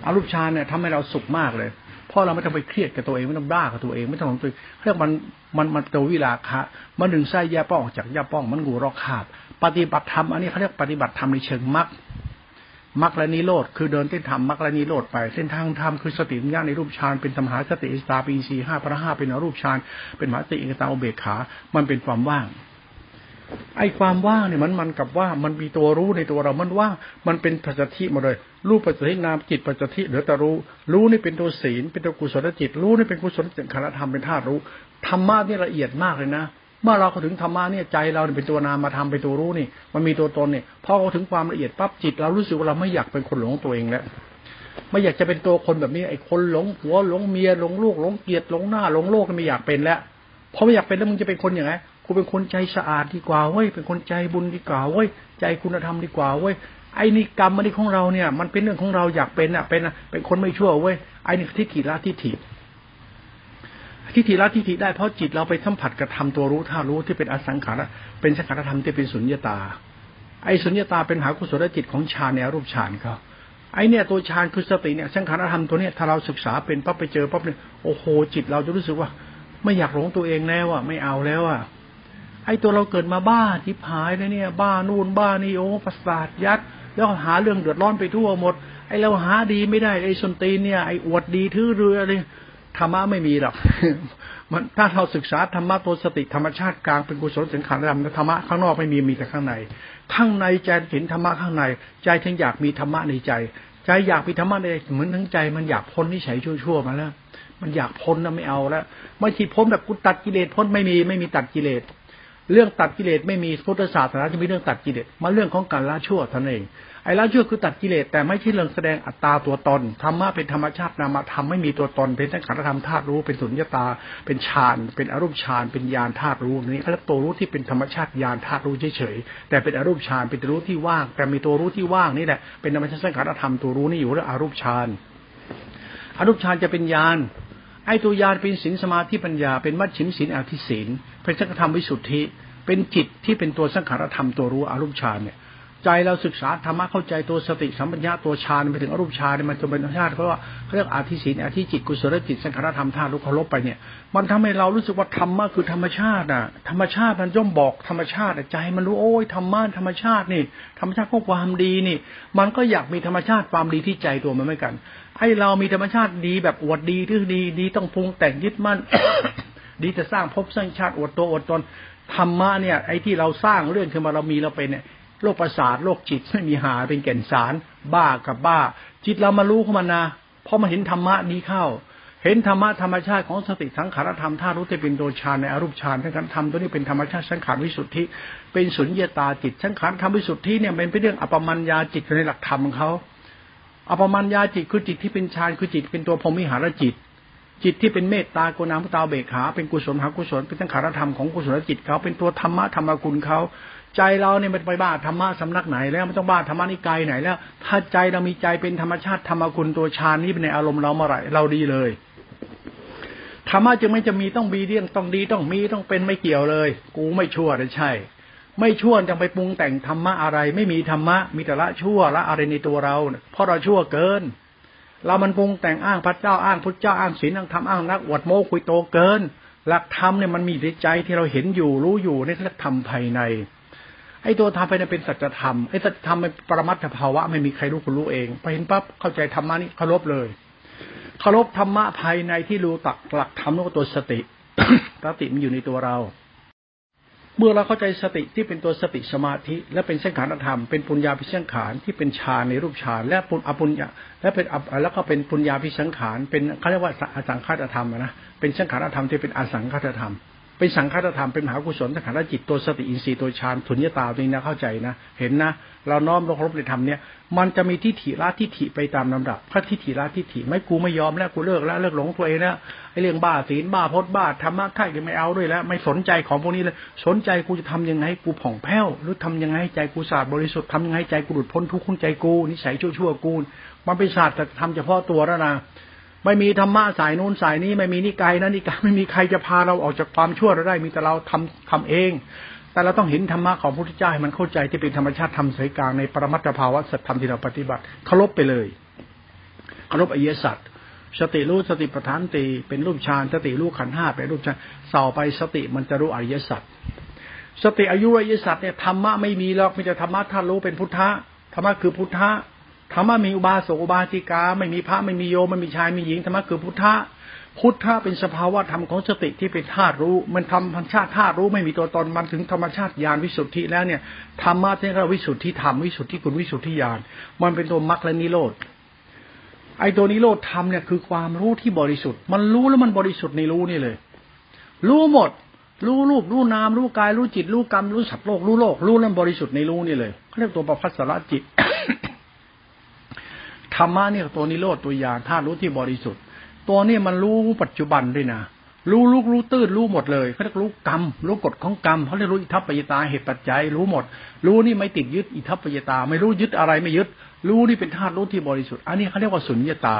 อรูปฌานเนี่ยทำให้เราสุขมากเลยเพราะเราไม่ต้องไปเครียดกับตัวเองไม่ต้องบ้ากับตัวเองไม่ต้องของตัวเรียกมันมันมันตัววิลาคะมันดึงไส้แย่ป้องจากแย่ป้องมันงูรอกขาบ ปฏิบัติธรรมอันนี้เขาเรียกปฏิบัติธรรมในเชิงมรรคมรรคและนิโรธคือเดินเส้นธรรมมรรคและนิโรธไปเส้นทางธรรมคือสติปัญญาในรูปฌานเป็นธรรมหาสติอิสตาปีสีห้าพระห้าเป็นอรูปฌานเป็นมหาสติอิสตาอุเบกขา มันเป็นความว่าง ไอ้ความว่างเนี่ยมันมันกับว่ามันมีตัวรู้ในตัวเรามันว่างมันเป็นปัจจิหมดเลย รูปปัจจินามจิตปัจจิเหลือแต่รู้ รู้นี่เป็นตัวศีลเป็นตัวกุศลจิต รู้นี่เป็นกุศลจิตคณะธรรมเป็นธาตุรู้ธรรมะนี่ละเอียดมากเลยนะ เมื่อเราเข้าถึงธรรมะเนี่ยใจเราเป็นตัวนามมาทำเป็นตัวรู้นี่ มันมีตัวตนเนี่ยพอเราถึงความละเอียดปั๊บจิต เรารู้สึกว่าเราไม่อยากเป็นคนหลงตัวเองแล้วไม่อยากจะเป็นตัวคนแบบนี้ไอ้คนหลงผัวหลงเมียหลงลูกหลงเกียรติหลงหน้าหลงโลกไม่อยากเป็นแล้วพอไม่อยากเป็นแล้วมึงจะเป็นคนอย่างไรกูเป็นคนใจสะอาดดีกว่าเว้ยเป็นคนใจบุญดีกว่าเว้ยใจคุณธรรมดีกว่าเว้ยไอ้นี่กรรมมันนี่ของเราเนี่ย มันเป็นเรื่องของเราอยากเป็นอะเป็นอะเป็นคนไม่ชั่วเว้ยไอ้นี่ทิฏฐิละทิฏฐิ ทิฏฐิละทิฏฐิได้เพราะจิตเราไปสัมผัสกับธรรมตัวรู้ท่ารู้ที่เป็นอสังขารเป็นสังขารธรรมที่เป็นสุญญตา ไอ้สุญญตาเป็นหากุศลจิตของฌานในรูปฌานเขาไอเนี่ยตัวฌานคือสติเนี่ยสังขารธรรมตัวเนี้ยถ้าเราศึกษาเป็นปั๊บไปเจอปั๊บเนี่ยโอ้โหจิตเราจะรู้สึกว่า ไม่อยากหลงตัวเองแล้วอะไม่เอาแล้วอะไอตัวเราเกิดมาบ้าทิพายเลยเนี่ย บ้านู่นบ้านี่โอ้ประสาทยัด แล้วหาเรื่องเดือดร้อนไปทั่วหมด ไอเราหาดีไม่ได้ไอสนตีนเนี่ยไออวดดีทื่อเรือเลย ธรรมะไม่มีหรอกมันถ้าเราศึกษาธรรมะตัวสติธรรมชาติกลางเป็นกุศลสังขารธรรมธรรมะข้างนอกไม่มีมีแต่ข้างใน ข้างในใจเห็นธรรมะข้างใน ใจถึงอยากมีธรรมะในใจ ใจอยากมีธรรมะในเหมือนทั้งใจ มันอยากพ้นนิสัยชั่วๆมาแล้ว มันอยากพ้นนะไม่เอาแล้วไม่คิดพ้นแบบกูตัดกิเลสพ้นไม่มีไม่มีตัดกิเลสเรื่องตัดกิเลสไม่มีพุทธศาสนาจะมีเรื่องตัดกิเลสมาเรื่องของการละชั่วท่านเอง ไอ้ละชั่วคือตัดกิเลสแต่ไม่ใช่เรื่องแสดงอัตตาตัวตนธรรมะเป็นธรรมชาตินามธรรมไม่มีตัวตน เป็นทั้งขันธรรมธาตุรู้เป็นสุญญตา เป็นฌานเป็นอรูปฌานเป็นญาณธาตุรู้นี้เขาเรียกตัวรู้ที่เป็นธรรมชาติญาณธาตุรู้เฉยๆแต่เป็นอรูปฌานเป็นตัวรู้ที่ว่าง แต่มีตัวรู้ที่ว่างนี่แหละเป็นธรรมชาติสังขารธรรมตัวรู้นี่อยู่เรื่องอรูปฌานอรูปฌานจะเป็นญาณไอ้ตัวญาณเป็นศีลสมาธิปัญญาเป็นมัชชิมศีลอธิศีลเป็นสังขธรรมวิสุทธิ เป็นจิตที่เป็นตัวสังขารธรรมตัวรู้อรูปฌานเนี่ย ใจเราศึกษาธรรมะเข้าใจตัวสติสัมปัญญาตัวฌานไปถึงอรูปฌานมันจะเป็นธรรมชาติเพราะว่าเขาเรียกอาทิศีนอาทิจิตกุศลจิตสังขารธรรมธาตุรู้เคารพไปเนี่ย มันทำให้เรารู้สึกว่าธรรมะคือธรรมชาติอะ ธรรมชาติมันย่อมบอกธรรมชาติใจมันรู้โอ้ยธรรมะธรรมชาตินี่ธรรมชาติของความดีนี่ มันก็อยากมีธรรมชาติความดีที่ใจตัวมันไม่กันให้เรามีธรรมชาติดีแบบอวดดีที่ดีดีต้องพุงแต่งยึดมั่นดีจะสร้างภพสร้างชาติอวดตัวอวดตนธรรมะเนี่ยไอ้ที่เราสร้างเรื่องขึ้นมาเรามีเราเป็นเนี่ย โรคประสาทโรคจิตไม่มีหาเป็นแก่นสาร บ้ากับบ้า จิตเรามารู้เข้ามานะพอมาเห็นธรรมะนี้เข้า เห็นธรรมะธรรมชาติของสติสังขารธรรมท่ารู้ที่เป็นโดฌานในอรูปฌานทั้งนั้นธรรมตัวนี้เป็นธรรมชาติสังขารวิสุทธิ เป็นสุญญตาจิตสังขารธรรมวิสุทธิเนี่ยเป็นเรื่องอปมัญญาจิตในหลักธรรมของเขาอปมัญญาจิตคือจิตที่เป็นฌานคือจิตเป็นตัวพรมิหารจิตจิตที่เป็นเมตตากรุณาพุตาเบกขาเป็นกุศลหากุศลเป็นสังขารธรรมของกุศลจิตเขาเป็นตัวธรรมะธรรมกุลเขา ใจเราเนี่ยมันไปบ้าธรรมะสำนักไหนแล้วไม่ต้องบ้าธรรมะนิกายไหนแล้ว ถ้าใจเรามีใจเป็นธรรมชาติธรรมคุณตัวฌานนี้เป็นในอารมณ์เราเมื่อไหร่เราดีเลยธรรมะจึงไม่จะมีต้องมีเรื่องต้องดีต้องมีต้องเป็นไม่เกี่ยวเลย กูไม่ชั่วเลยใช่ ไม่ชั่วจะไปปรุงแต่งธรรมะอะไร ไม่มีธรรมะมีแต่ละชั่วละอะไรในตัวเราเพราะเราชั่วเกิน เรามันปรุงแต่งอ้างพระเจ้าอ้างพุทธเจ้าอ้างศีลอ้างธรรมอ้างนักอวดโมคุยโตเกิน หลักธรรมเนี่ยมันมีในใจที่เราเห็นอยู่รู้อยู่ในหลักธรรมภายใน ไอ้ตัวทำไปเนี่ยเป็นสัจธรรมไอ้สัจธรรมเป็นปรมัตถภาวะไม่มีใครรู้คุณรู้เองไปเห็นปั๊บเข้าใจธรรมะนี่เคารพเลยเคารพธรรมะภายในที่รู้ตักหลักธรรมนั่นก็ตัวสติสติมันอยู่ในตัวเรา เมื่อเราเข้าใจสติที่เป็นตัวสติสมาธิ และเป็นเสังขารธรรมเป็นปุญญาพิสังขารที่เป็นฌานในรูปฌานและปุญอปุญญาและเป็นแล้วก็เป็นปุญญาพิสังขารเป็นเขาเรียกว่าอสังขารธรรมนะเป็นสังขารธรรมที่เป็นอสังขารธรรม เป็นสังฆาตธรรมเป็นมหากุศลสังขารจิตตัวสติอินทรีย์ตัวฌานถุนยตาตรงนี้นะเข้าใจนะเห็นนะ เราน้อมลงรบในธรรมเนี่ยมันจะมีทิฏฐิละทิฏฐิไปตามลำดับ พระทิฏฐิละทิฏฐิไม่กูไม่ยอมแล้วกูเลิกแล้วเลิกหลงตัวเองแล้วไอ้เรื่องบ้าศีลบ้าพจน์บ้าธรรมะข่ก็ไม่เอาด้วยแล้ว ไม่สนใจของพวกนี้เลยสนใจกูจะทำยังไงกูผ่องแผ้วหรือทำยังไงใจกูสะอาดบริสุทธิ์ทำยังไงใจกูหลุดพ้นทุกข์คุ้นใจกูนิสัยชั่วๆกูมันเป็นศาสตร์จะทำเฉพาะตัวแล้วนะ ไม่มีธรรมะสายนู้นสายนี้ ไม่มีนิกายนะนิกายไม่มีใครจะพาเราออกจากความชั่วเราได้มีแต่เราทำทำเอง แต่เราต้องเห็นธรรมะของพระพุทธเจ้าให้มันเข้าใจที่เป็นธรรมชาติธรรมสายกลางในปรมัตถภาวะสัจธรรมที่เราปฏิบัติเคารพไปเลยเคารพอริยสัจสติรู้สติประธานตีเป็นรูปฌานสติรู้ขันห้าเป็นรูปฌานเสาไปสติมันจะรู้อริยสัจสติอายุอริยสัจเนี่ยธรรมะไม่มีหรอกมีแต่ธรรมะท่านรู้เป็นพุทธะธรรมะคือพุทธะ ธรรมะมีอุบาสกอุบาสิกา ไม่มีพระไม่มีโยมไม่มีชายมีหญิงธรรมะคือพุทธะพุทธะเป็นสภาวะธรรมของสติที่เป็นธาตุรู้ มันทำธรรมชาติธาตุรู้ไม่มีตัวตนมันถึงธรรมชาติญาณวิสุทธิแล้วเนี่ยธรรมะที่เราวิสุทธิธรรมวิสุทธิคุณวิสุทธิญาณมันเป็นตัวมรรคและนิโรธไอ้ตัวนิโรธธรรมเนี่ยคือความรู้ที่บริสุทธิ์ มันรู้แล้วมันบริสุทธิ์ในรู้นี่เลย รู้หมด รู้รูปรู้นามรู้กายรู้จิตรู้กรรมรู้สัตว์โลกรู้โลกรู้แล้วบริสุทธิ์ในรู้นี่เลยเขาเรียกตัวประพัสสรจิต ธรรมะเนี่ยตัวนิโรธตัวยานธาตุรู้ที่บริสุทธิ์ ตัวนี้มันรู้ปัจจุบันด้วยนะรู้ลูกรู้ตื้นรู้หมดเลยเขาเรียกรู้กรรมรู้กฎของกรรมเขาเรียกรู้อิทัปปยตาเหตุปัจจัยรู้หมด รู้นี่ไม่ติดยึดอิทัปปยตา ไม่รู้ยึดอะไรไม่ยึด รู้นี่เป็นธาตุรู้ที่บริสุทธิ์อันนี้เขาเรียกว่าสุญญตา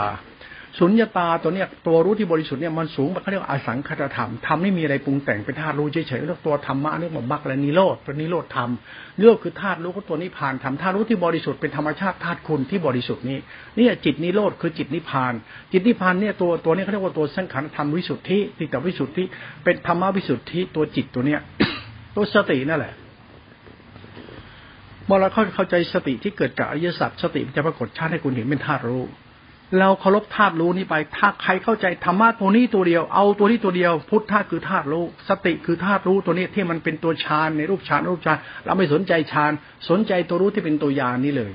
สุญญตาตัวเนี้ยตัวรู้ที่บริสุทธิ์เนี่ยมันสูงเขาเรียกว่าอสังคตธรรมทำไม่มีอะไรปรุงแต่งเป็นธาตุรู้เฉยๆเรียกตัวธรรมะเรียกว่าบักและนิโรธเป็นนิโรธธรรมนิโรธคือธาตุรู้ก็ตัวนิพพานธรรมธาตุรู้ที่บริสุทธิ์เป็นธรรมชาติธาตุคุณที่บริสุทธิ์นี้นี่จิตนิโรธคือจิตนิพพาน จิตนิพพานเนี่ยตัวตัวนี้เขาเรียกว่าตัวสังขารธรรมวิสุทธิติตวิสุทธิ เป็นธรรมวิสุทธิตัวจิตตัวเนี้ยตัวสตินั่นแหละเมื่อเราเข้าใจสติที่เกิดจากอริยสัจสติจะปรากฏชาติให้คุณเห็นเป็นธาตุรู้ เราเคารพธาตุรู้นี้ไป ถ้าใครเข้าใจธรรมะตัวนี้ตัวเดียว เอาตัวนี้ตัวเดียว พุทธะคือธาตุรู้ สติคือธาตุรู้ตัวนี้ที่มันเป็นตัวฌานในรูปฌานรูปฌาน เราไม่สนใจฌาน สนใจตัวรู้ที่เป็นตัวยานนี้เลย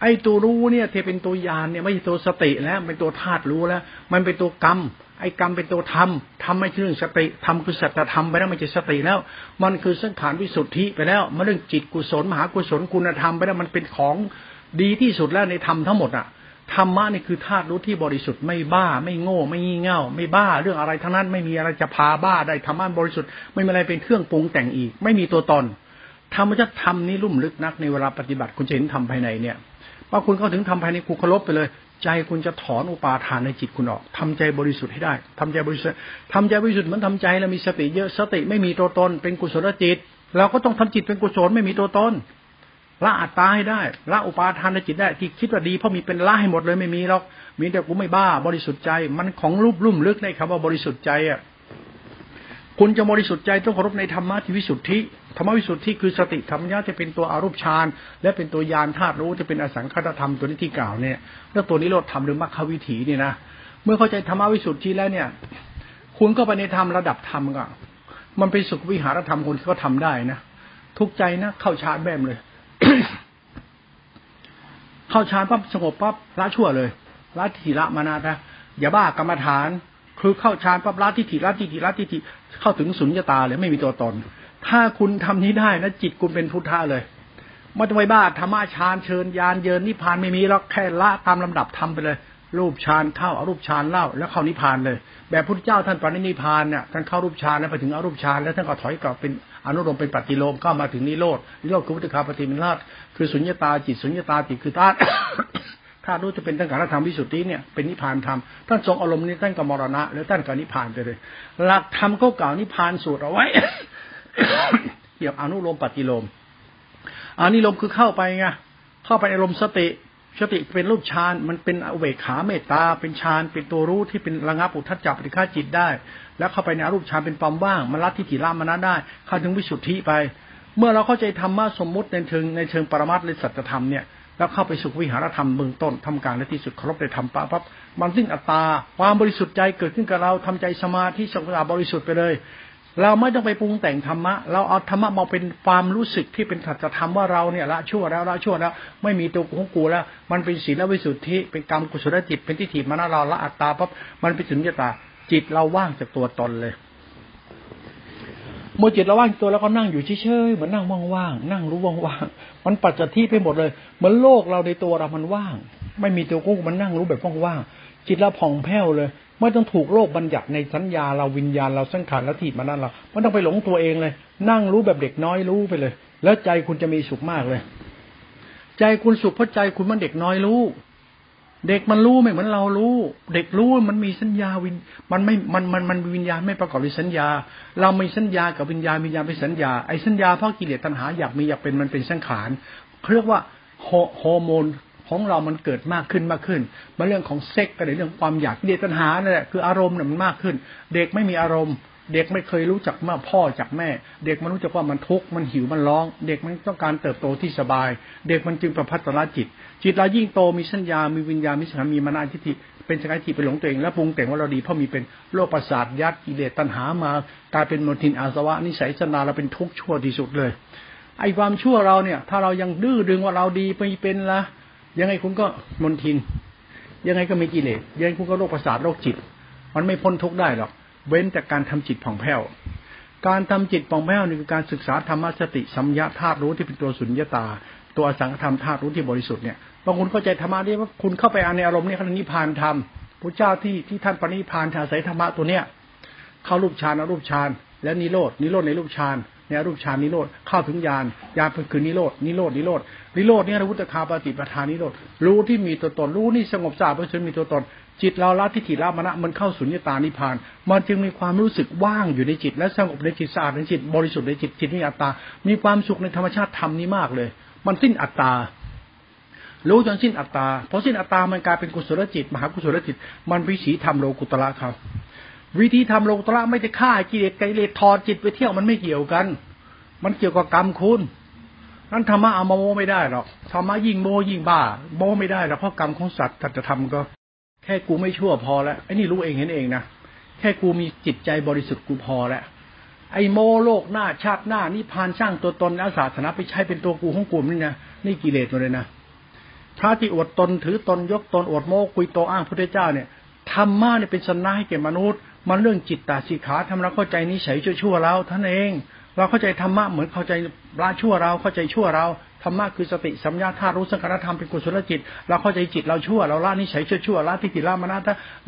ไอ้ตัวรู้เนี่ยที่เป็นตัวยานเนี่ยไม่ใช่ตัวสติแล้วเป็นตัวธาตุรู้แล้ว มันเป็นตัวกรรม ไอ้กรรมเป็นตัวธรรมทำไม่ใช่เรื่องสติธรรมคือสัจธรรมไปแล้วไม่ใช่สติแล้ว มันคือสังขารวิสุทธิไปแล้วมันเรื่องจิตกุศลมหากุศลคุณธรรมไปแล้วมันเป็นของดีที่สุดแล้วในธรรมทั้งหมดอะ ธรรมะนี่คือธาตุรู้ที่บริสุทธิ์ไม่บ้า ไม่โง่ ไม่งี่เง่า ไม่บ้าเรื่องอะไรทั้งนั้น ไม่มีอะไรจะพาบ้าได้ธรรมะบริสุทธิ์ไม่มีอะไรเป็นเครื่องปรุงแต่งอีก ไม่มีตัวตนธรรมจะทำนี้ลุ่มลึกนักในเวลาปฏิบัติคุณจะเห็นธรรมภายในเนี่ยว่าคุณเข้าถึงธรรมภายในคุณเคารพไปเลย ใจคุณจะถอนอุปาทานในจิตคุณออกทำใจบริสุทธิ์ให้ได้ทำใจบริสุทธิ์ทำใจบริสุทธิ์เหมือนทำใจแล้วมีสติเยอะสติไม่มีตัวตนเป็นกุศลจิตเราก็ต้องทำจิตเป็นกุศลไม่มีตัวตน ละอัตตาให้ได้ละอุปาทานในจิตได้ที่คิดว่าดีเพราะมีเป็นละให้หมดเลยไม่มีหรอกมีแต่กูไม่บ้าบริสุทธิ์ใจ มันของรูปลุ่มลึกในคำว่าบริสุทธิ์ใจอะคุณจะบริสุทธิ์ใจต้องเคารพในธรรมะที่วิสุทธิธรรมวิสุทธิคือสติธรรมญาจะเป็นตัวอารูปฌานและเป็นตัวยานธาตุรู้จะเป็นอสังขตธรรมตัวนี้ที่กล่าวเนี่ยแล้วตัวนี้โลดธรรมหรือมรรควิถีเนี่ยนะเมื่อเข้าใจธรรมวิสุทธิแล้วเนี่ย คุณก็ไปในธรรมระดับธรรมก็มันเป็นสุขวิหารธรรมคนที่เขาทาได้นะทุกใจนะเข้าฌานแบบเลย เข้าฌานปั๊บสงบปั๊บละชั่วเลยละทีละมานานะอย่าบ้ากรรมฐาน คือเข้าฌานปั๊บละทิฏฐิละทิฏฐิละทิฏฐิเข้าถึงสุญญตาเลยไม่มีตัวตน ถ้าคุณทำนี้ได้นะจิตคุณเป็นพุทธะเลยไม่ต้องไปบ้าธรรมะฌานเชิญยานเยินนิพพานไม่มีแล้วแค่ละตามลำดับทำไปเลย รูปฌานเข้าอารูปฌานเล่า แล้วเข้านิพพานเลย แบบพุทธเจ้าท่านปรินิพพานเนี่ยท่านเข้ารูปฌานแล้วไปถึงอรูปฌานแล้วท่านก็ถอยกลับเป็น อนุโลมเป็นปฏิโลมก็มาถึงนิโรธนิโรธคือพุทธคาปฏิมิราชคือสุญญตาจิตสุญญตาจิตคือธาตุธาตุรู้จะเป็นตั้งการธรรมวิสุทธิเนี่ยเป็นนิพพานธรรมท่านทรงอารมณ์นี้ท่านก็มรณะ แล้วท่านก็นิพพานไปเลยหลักธรรมก็กล่าวนิพพานสูตรเอาไว้เกี่ยวอนุโลมปฏิโลมอานิโลมคือเข้าไปไงเข้าไปอารมณ์สติ สติเป็นรูปฌานมันเป็นอเวขาเมตตา เป็นฌานเป็นตัวรู้ที่เป็นระงับอุทธัจจปฏิฆาจิตได้ แล้วเข้าไปในอรูปฌานเป็นปอมว่างมันรัดที่ถิรามานะได้ เข้าถึงวิสุทธิไป เมื่อเราเข้าใจธรรมะสมมุติในเชิงในเชิงปรมัตถ์หรือสัจธรรมเนี่ยแล้วเข้าไปสุขวิหารธรรมเบื้องต้นทำการและที่สุดเคารพในธรรมปะปั๊บมันสิ้นอัตตาความบริสุทธิ์ใจเกิดขึ้นกับเราทำใจสมาธิสังขาบริสุทธิ์ไปเลย เราไม่ต้องไปปรุงแต่งธรรมะ เราเอาธรรมะมาเป็นความรู้สึกที่เป็นถัจธรรมว่าเราเนี่ยละชั่วแล้วละชั่วแล้ว ไม่มีตัวของกูแล้ว มันเป็นศีลวิสุทธิ เป็นกรรมกุศลจิต เป็นทิฏฐิมนะเราละอัตตาปั๊บมันเป็นสุญญตา จิตเราว่างจากตัวตนเลยเมื่อจิตเราว่างตัวแล้วก็นั่งอยู่เฉยๆเหมือนนั่งว่างๆนั่งรู้ว่างๆมันปัจจัยที่ไปหมดเลยเหมือนโลกเราในตัวเรามันว่าง ไม่มีตัวกูมันนั่งรู้แบบว่างๆจิตเราผ่องแผ้วเลย ไม่ต้องถูกโลกบัญญัติในสัญญาเราวิญญาณเราสังขารและถีบมานั่นเราไม่ต้องไปหลงตัวเองเลย นั่งรู้แบบเด็กน้อยรู้ไปเลย แล้วใจคุณจะมีสุขมากเลย ใจคุณสุขเพราะใจคุณมันเด็กน้อยรู้ เด็กมันรู้ไม่เหมือนเรารู้ เด็กรู้มันมีสัญญาวิน มันไม่มันมันมันวิญญาณไม่ประกอบด้วยสัญญา เรามีสัญญากับวิญญาณวิญญาณเป็นสัญญาไอ้สัญญาเพราะกิเลสตัณหาอยากมีอยากเป็นมันเป็นสังขารเขาเรียกว่าฮอร์โมน ของเรามันเกิดมากขึ้นมากขึ้นมาเรื่องของเซ็กก็ในเรื่องความอยากเดตัณหานั่นแหละคืออารมณ์เนี่ยมันมากขึ้น เด็กไม่มีอารมณ์ เด็กไม่เคยรู้จักมาพ่อจากแม่ เด็กมันรู้จักว่ามันทุกข์มันหิวมันร้อง เด็กมันต้องการเติบโตที่สบาย เด็กมันจึงประพัฒนาจิต จิตเรายิ่งโตมีสัญญา มีวิญญาณมีสังขารมีมนาทิฏฐิเป็นสกายทิไปหลงตัวเองแล้วปรุงแต่งว่าเราดีเพราะมีเป็นโรคประสาทยัดกิเลสตัณหามากลายเป็นมลทินอาสวะนิสัยสนาเราเป็นทุกข์ชั่วที่สุดเลยไอ้ความชั่วเราเนี่ย ถ้าเรายังดื้อดึงว่าเราดีไปเป็นละ ยังไงคุณก็มนทิน ยังไงก็มีกิเลสยังไงคุณก็โรคประสาทโรคจิต มันไม่พ้นทุกได้หรอก เว้นแต่การทำจิตผ่องแผ้ว การทำจิตผ่องแผ้วนี่คือการศึกษาธรรมสติสัมยาธาตุรู้ที่เป็นตัวสุญญตา ตัวสังฆธรรมธาตุรู้ที่บริสุทธิ์เนี่ยบางคนเข้าใจธรรมะได้ว่าคุณเข้าไปอ่านในอารมณ์นี่เขานิพพานธรรมพระเจ้าที่ที่ท่านปณิพานอาศัยธรรมะตัวเนี้ยเข้ารูปฌานอรูปฌานแล้วนิโรดนิโรดในรูปฌาน เนี่ยรูปฌานนิโรธเข้าถึงญาณญาณคือนิโรธนิโรธนิโรธนิโรธเนี่ยระวุตคาปฏิปทานนิโรธรู้ที่มีตัวตนรู้นี่สงบสะอาดเพราะฉะนั้นมีตัวตน จิตเราละทิฏฐิละมณะมันเข้าสุญญตานิพาน มันจึงมีความรู้สึกว่างอยู่ในจิต และสงบในจิตสะอาดในจิตบริสุทธิ์ในจิตจิตนี่อัตตา มีความสุขในธรรมชาติธรรมนี้มากเลย มันสิ้นอัตตารู้จนสิ้นอัตตาพอสิ้นอัตตามันกลายเป็นกุศลจิต มหากุศลจิต มันวิสีธรรมโลกุตละครับ วิธีทำโลกุตระไม่ได้ฆ่ากิเลสไกเลสถอดจิตไปเที่ยวมันไม่เกี่ยวกัน มันเกี่ยวกับกรรมคุณนั้นธรรมะเอามาโมไม่ได้หรอกธรรมะยิ่งโมยิ่งบ้า โมไม่ได้หรอกเพราะกรรมของสัตว์จะทำก็ แค่กูไม่ชั่วพอแล้วไอ้นี่รู้เองเห็นเองนะแค่กูมีจิตใจบริสุทธิ์กูพอแล้วไอ้โมโลกหน้าชาติหน้านิพานสร้างตัวตนแล้วศาสนาไปใช้เป็นตัวกูของกูนี่นะนี่กิเลสเลยนะพระที่อวดตนถือตนยกตนอวดโมคุยโตอ้างพระเจ้าเนี่ยธรรมะเนี่ยเป็นสนาให้แก่มนุษย์ มันเรื่องจิตตาสิขาทำเราเข้าใจนิสัยชั่วๆเราท่านเอง เราเข้าใจธรรมะเหมือนเข้าใจละชั่วเราเข้าใจชั่วเราธรรมะคือสติสัมยาธารู้สังขารธรรมเป็นกุศลจิต เราเข้าใจจิตเราชั่วเราละนิสัยชั่วๆละทิฏฐิละมนะ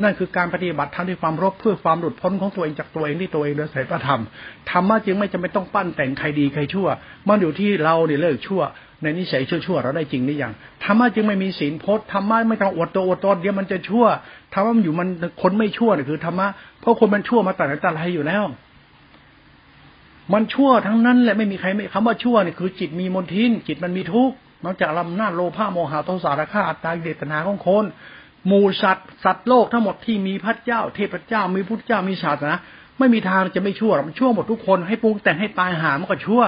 นั่นคือการปฏิบัติทำด้วยความรบเพื่อความหลุดพ้นของตัวเองจากตัวเองที่ตัวเองโดยสายพระธรรมธรรมะจึงไม่จำเป็นต้องปั้นแต่งใครดีใครชั่ว มันอยู่ที่เราเนี่ยเลิกชั่ว ในนิสัยชั่วๆเราได้จริงหรือยังธรรมะจึงไม่มีศีลพจน์ธรรมะไม่ต้องอดตัวอดตนเดี๋ยวมันจะชั่วธรรมะมันอยู่มันคนไม่ชั่วเนี่ยคือธรรมะเพราะคนมันชั่วมาแต่ไหนแต่ไรอยู่แล้ว มันชั่วทั้งนั้นแหละไม่มีใครไม่คำว่าชั่วเนี่ยคือจิตมีมนทินจิตมันมีทุกข์นอกจากลำหน้าโลภะโมหะโทสะราคะอัตตาเดตนาของคนหมู่สัตว์สัตว์โลกทั้งหมดที่มีพระเจ้า เทพเจ้ามีพุทธเจ้ามีศาสนาไม่มีทางจะไม่ชั่วมันชั่วหมดทุกคนให้ปรุงแต่งให้ตายหามันก็ชั่ว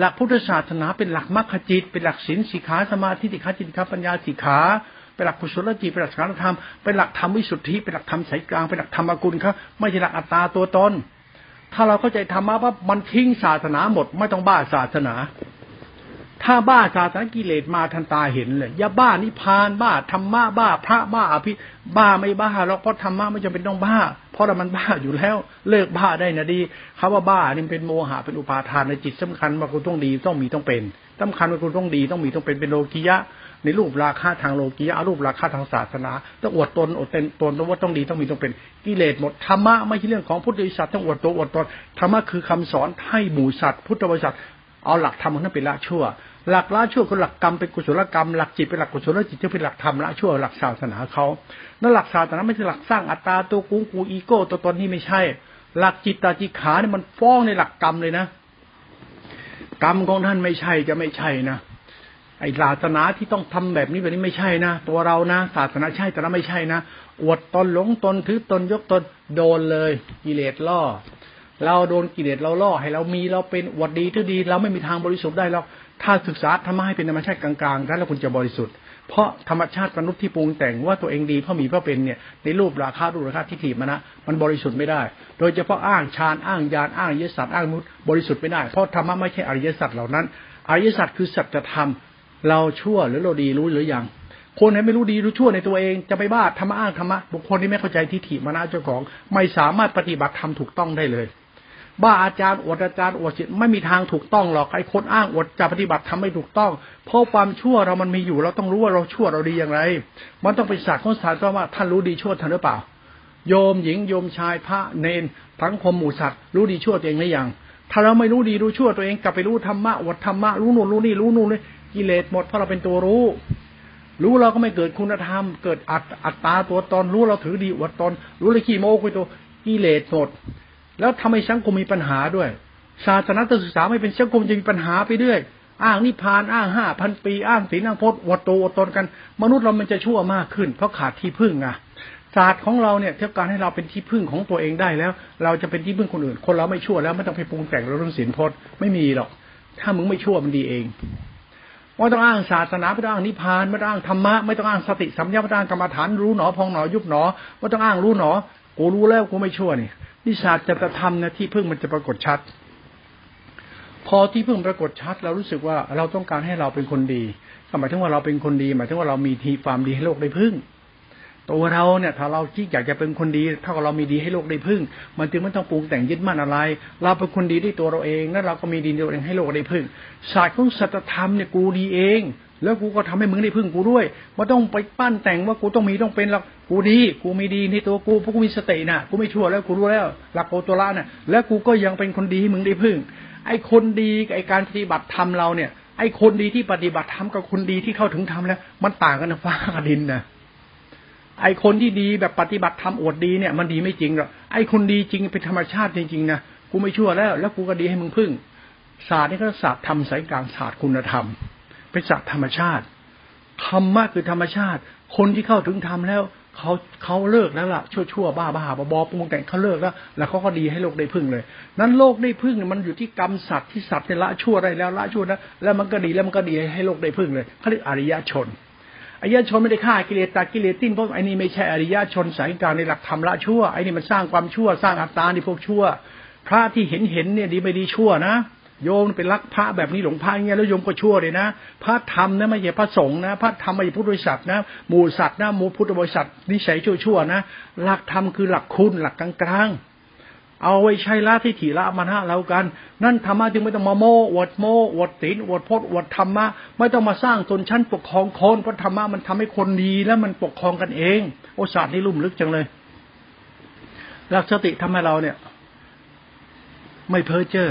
หลักพุทธศาสนาเป็นหลักมรรคจิต เป็นหลักศีลสิกขาสมาธิสิขาจิตขาปัญญาสิกขาเป็นหลักกุศลจิตเป็นหลักสารธรรมเป็นหลักธรรมวิสุทธิเป็นหลักธรรมสายกลางเป็นหลักธรรมกุลครับไม่ใช่หลักอัตตาตัวตนถ้าเราเข้าใจธรรมะว่ามันทิ้งศาสนาหมดไม่ต้องบ้าศาสนา ถ้าบ้าศาสนากิเลสมาทันตาเห็นเลยอย่าบ้านิพานบ้าธรรมะบ้า พระบ้าอภิบ้าไม่บ้าเราเพราะธรรมะไม่จำเป็นต้องบ้า เพราะมันบ้าอยู่แล้ว เลิกบ้าได้นะดีคำว่าบ้านี่เป็นโมหะเป็นอุปาทานในจิตสำคัญว่าคุณต้องดีต้องมีต้องเป็นสำคัญว่าคุณต้องดีต้องมีต้องเป็นเป็นโลกิยะ ในรูปราคาทางโลกียะรูปราคาทางศาสนาต้องอวดตนอดเต็นตนว่าต้องดีต้องมีต้องเป็นกิเลสหมดธรรมะไม่ใช่เรื่องของพุทธบริษัทต้องอวดตัวอวดตนธรรมะคือคำสอนให้หมู่สัตว์พุทธบริษัทเอาหลักธรรมนั้นเป็นละชั่ว หลักละชั่วคือหลักกรรมเป็นกุศลกรรมหลักจิตเป็นหลักกุศลจิตจะเป็นหลักธรรมละชั่วหลักศาสนาเขานั่นหลักศาสนาไม่ใช่หลักสร้างอัตตาตัวกูกูอีโก้ตัวตนนี่ไม่ใช่ หลักจิตตาจิขาเนี่ยมันฟ้องในหลักกรรมเลยนะ กรรมของท่านไม่ใช่จะไม่ใช่นะไอ้ศาสนาที่ต้องทำแบบนี้แบบนี้ไม่ใช่นะตัวเรานะศาสนาใช่แต่เราไม่ใช่นะอวดตนหลงตนถือตนยกตนโดนเลยกิเลสล่อ เราโดนกิเลสเราล่อให้เรามีเราเป็นอวดดีที่ดี เราไม่มีทางบริสุทธิ์ได้หรอก ถ้าศึกษาธรรมะให้เป็นธรรมชาติกลางๆแล้วคุณจะบริสุทธิ์เพราะธรรมชาติมนุษย์ที่ปรุงแต่งว่าตัวเองดีเพราะมีเพราะเป็นเนี่ยในรูปราคารูปราคาทิฏฐิมานะมันบริสุทธิ์ไม่ได้ โดยเฉพาะอ้างฌานอ้างญาณอ้างยศสัตว์อ้างมุตบริสุทธิ์ไม่ได้เพราะธรรมะไม่ใช่อริยสัจเหล่านั้น อริยสัจคือสัจธรรมเราชั่วหรือเราดีรู้หรือยังคนไหนไม่รู้ดีรู้ชั่วในตัวเองจะไปบ้าธรรมะอ้างธรรมะบุคคลที่ไม่เข้าใจทิฏฐิมานะเจ้าของ ไม่สามารถปฏิบัติธรรมถูกต้องได้เลย บ้าอาจารย์อวดอาจารย์อวดจิตไม่มีทางถูกต้องหรอกไอ้คนอ้างอวดจะปฏิบัติทำไม่ถูกต้อง เพราะความชั่วเรามันมีอยู่ เราต้องรู้ว่าเราชั่วเราดีอย่างไร มันต้องเป็นศาสตร์ของศาสตร์ว่าท่านรู้ดีชั่วท่านหรือเปล่า โยมหญิงโยมชายพระเนนทั้งคมหมู่สัตว์รู้ดีชั่วตัวเองหรือยังถ้าเราไม่รู้ดีรู้ชั่วตัวเองกลับไปรู้ธรรมะอวดธรรมะรู้นู่นรู้นี่รู้นู่นเลยกิเลสหมดเพราะเราเป็นตัวรู้ รู้เราก็ไม่เกิดคุณธรรม เกิดอัตอัตตาตัวตนรู้เราถือดีอวดตน รู้เลยขี้โม้คุยตัวกิเลสหมด แล้วทำให้สังคมมีปัญหาด้วย ศาสนาศึกษาไม่เป็นสังคมจะมีปัญหาไปเรื่อยอ้างนิพานอ้างห้าพันปี อ้างศีลอ้างพจน์วดตัวอวดตนกัน มนุษย์เรามันจะชั่วมากขึ้น เพราะขาดที่พึ่งไงศาสตร์ของเราเนี่ยเท่าการให้เราเป็นที่พึ่งของตัวเองได้แล้ว เราจะเป็นที่พึ่งคนอื่น คนเราไม่ชั่วแล้วไม่ต้องไปปรุงแต่งเรื่องศีลพจน์ไม่มีหรอก ถ้ามึงไม่ชั่วมันดีเองไม่ต้องอ้างศาสนาไม่ต้องอ้างนิพพานไม่ต้องอ้างธรรมะไม่ต้องอ้างสติสัมยาไม่ต้องอ้างกรรมฐานรู้หนอพองหนอยุบหนอไม่ต้องอ้างรู้หนอกูรู้แล้วกูไม่ชั่วนี่ นิศาสตร์จะทำนะที่พึ่งมันจะปรากฏชัด พอที่พึ่งปรากฏชัด เรารู้สึกว่าเราต้องการให้เราเป็นคนดีหมายถึงว่าเราเป็นคนดี หมายถึงว่าเรามีทีความดีให้โลกได้พึ่ง ตัวเราเนี่ย ถ้าเราที่อยากจะเป็นคนดีถ้าเรามีดีให้โลกได้พึ่ง มันจึงไม่ต้องปรุงแต่งยึดมั่นอะไร เราเป็นคนดีด้วยตัวเราเองแล้วเราก็มีดีตัวเองให้โลกได้พึ่งศาสตร์ของสัจธรรมเนี่ยกูดีเอง แล้วกูก็ทำให้มึงได้พึ่งกูด้วยไม่ต้องไปปั้นแต่งว่ากูต้องมีต้องเป็นหรอกกูดี กูมีดีในตัวกูเพราะกูมีสติน่ะ กูไม่ชั่วแล้วกูรู้แล้ว หลักโอตัวละน่ะ แล้วกูก็ยังเป็นคนดีให้มึงได้พึ่ง ไอ้คนดีกับไอ้การปฏิบัติธรรมเราเนี่ยไอ้คนดีที่ปฏิบัติธรรมกับคนดีที่เข้าถึงธรรมแล้ว มันต่างกันนะฟ้ากับดินนะไอ้คนที่ดีแบบปฏิบัติธรรมอวดดีเนี่ย มันดีไม่จริงหรอกไอ้คนดีจริงเป็นธรรมชาติจริงๆนะกูไม่ชั่วแล้ว แล้วกูก็ดีให้มึงพึ่งศาสตร์นี่ก็ศาสตร์ธรรมสายกลางศาสตร์คุณธรรม เป็นศาสตร์ธรรมชาติธรรมะคือธรรมชาติ คนที่เข้าถึงธรรมแล้วเขาเขาเลิกแล้วล่ะชั่วชั่วบ้าบ้าบอปรุงแต่งเขาเลิกแล้ว แล้วเขาก็ดีให้โลกได้พึ่งเลย นั้นโลกได้พึ่งมันอยู่ที่กรรมสัตว์ที่สัตว์เนี่ยละชั่วได้แล้วละชั่วนะแล้วมันก็ดีแล้วมันก็ดีให้โลกได้พึ่งเลยเขาเรียกอริยชนอริยชนไม่ได้ฆ่ากิเลสตัดกิเลสติ้นเพราะไอ้นี่ไม่ใช่อริยชนสายกลางในหลักธรรมละชั่วไอ้นี่มันสร้างความชั่วสร้างอัตตาในพวกชั่ว พระที่เห็นเห็นเนี่ยดีไม่ดีชั่วนะ โยมเป็นรักพระแบบนี้หลงพระเงี้ยแล้วโยมก็ชั่วเลยนะ พระธรรมนะไม่ใช่พระสงฆ์นะพระธรรมไม่ใช่พุทธบริษัทนะหมู่สัตว์นะหมู่พุทธบริษัทนิสัยชั่วๆนะหลักธรรมคือหลักคุณหลักกลางๆ เอาไว้ใช้ละที่ถีละมานะเรากัน นั่นธรรมะจึงไม่ต้องมาโมอวดโมอวดตินอวดพจน์อวดธรรมะไม่ต้องมาสร้างตนชั้นปกครองคนเพราะธรรมะมันทำให้คนดีแล้วมันปกครองกันเอง โอศาสตร์นี่ลุ่มลึกจังเลย หลักสติทำให้เราเนี่ย ไม่เพ้อเจ้อ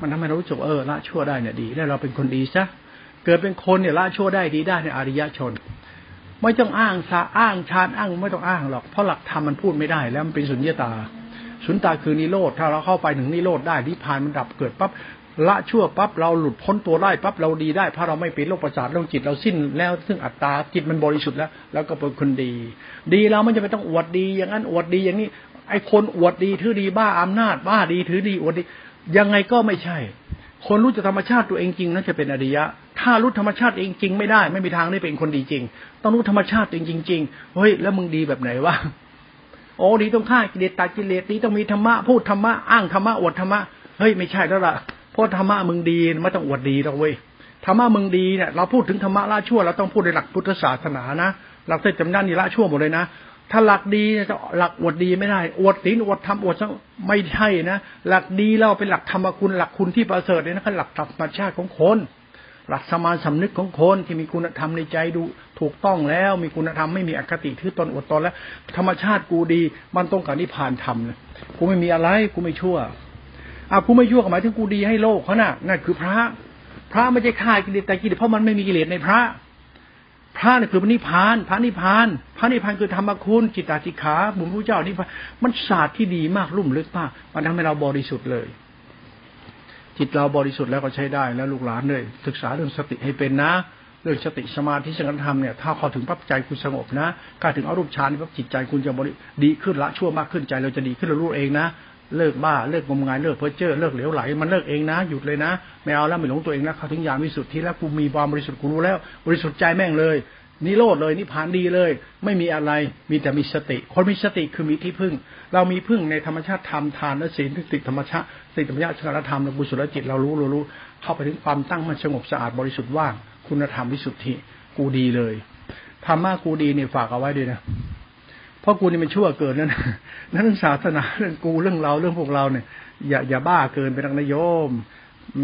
มันทำให้เรารู้สึกเออละชั่วได้เนี่ยดีแล้วเราเป็นคนดีซะเกิดเป็นคนเนี่ยละชั่วได้ดีได้ในอริยชน ไม่ต้องอ้างสาอ้างชาญอ้างไม่ต้องอ้างหรอกเพราะหลักธรรมมันพูดไม่ได้ แล้วมันเป็นสุญญตา สุญตาคือนิโรธถ้าเราเข้าไปถึงนิโรธได้นิพพานมันดับเกิดปั๊บละชั่วปั๊บเราหลุดพ้นตัวได้ปั๊บเราดีได้เพราะเราไม่เป็นโรคประสาทโรคจิตเราสิ้นแล้วซึ่งอัตตาจิตมันบริสุทธิ์แล้ว แล้วก็เป็นคนดี ดีเราไม่จะไปต้องอวดดี อย่างนั้นอวดดีอย่างนี้ ไอ้คนอวดดีถือดีบ้าอำนาจบ้าดีถือดีอวดดี ยังไงก็ไม่ใช่ คนรู้จักธรรมชาติตัวเองจริงนั่นจะเป็นอริยะ ถ้ารู้ธรรมชาติเองจริงไม่ได้ ไม่มีทางได้เป็นคนดีจริง ต้องรู้ธรรมชาติเองจริงๆเฮ้ยแล้วมึงดีแบบไหนวะโอ้ดีต้องฆ่ากิเลสตัดกิเลสดีต้องมีธรรมะพูดธรรมะอ้างธรรมะอวดธรรมะเฮ้ยไม่ใช่แล้วล่ะเพราะธรรมะมึงดีไม่ต้องอวดดีหรอกเว้ยธรรมะมึงดีเนี่ยเราพูดถึงธรรมะละชั่วเราต้องพูดในหลักพุทธศาสนานะหลักเทศจำด้านนี่ละชั่วหมดเลยนะ ถ้าหลักดีจะหลักอวดดีไม่ได้ อวดศีลอวดธรรมอวดไม่ใช่นะหลักดีเราเป็นหลักธรรมคุณหลักคุณที่ประเสริฐเนี่ยนะคือหลักธรรมชาติของคน หลักสมาสำนึกของคนที่มีคุณธรรมในใจดูถูกต้องแล้ว มีคุณธรรมไม่มีอคติถือตนอวดตนแล้ว ธรรมชาติกูดี มันต้องการนิพพานธรรมนะกูไม่มีอะไรกูไม่ชั่วอะกูไม่ชั่วหมายถึงกูดีให้โลกเขาน่ะนั่นคือพระ พระไม่ใช่ฆ่ากิเลสแต่กิเลสเพราะมันไม่มีกิเลสในพระ พระนี่คือพระนิพพาน พระนิพพาน พระนิพพานคือธรรมคุณจิตตาจิขาบุญพระเจ้านิพพานมันศาสตร์ที่ดีมากลุ่มลึกมากมันทำให้เราบริสุทธิ์เลย จิตเราบริสุทธิ์แล้วก็ใช้ได้แล้วลูกหลานเลยศึกษาเรื่องสติให้เป็นนะ เรื่องสติสมาธิสังฆธรรมเนี่ยถ้าพอถึงปั๊บใจคุณสงบนะการถึงอารมณ์ฌานปั๊บจิตใจคุณจะบริดีขึ้นละชั่วมากขึ้นใจเราจะดีขึ้นเรารู้เองนะ เลิกบ้าเลิกงมงายเลิกเพ้อเจ้อเลิกเหลวไหล มันเลิกเองนะหยุดเลยนะไม่เอาแล้วไม่หลงตัวเองนะเขาถึงยามวิสุทธิแล้วกูมีความบริสุทธิ์กูรู้แล้ว บริสุทธิ์ใจแม่งเลยนิโรธเลยนิพานดีเลย ไม่มีอะไรมีแต่มีสติ คนมีสติคือมีที่พึ่ง เรามีพึ่งในธรรมชาติธรรมทานและศีลที่ติดธรรมชาติติธรรมชาติชนธรรมและบุญสุรจิตเรารู้เรารู้ เข้าไปถึงความตั้งมั่นสงบสะอาดบริสุทธิ์ว่างคุณธรรมวิสุทธิกูดีเลยธรรมะกูดีเนี่ยฝากเอาไว้ด้วยนะ เพราะกูนี่มันชั่วเกินนั่นนั่นศาสนาเรื่องกูเรื่องเราเรื่องพวกเราเนี่ย อย่าอย่าบ้าเกินไปนักนยโยม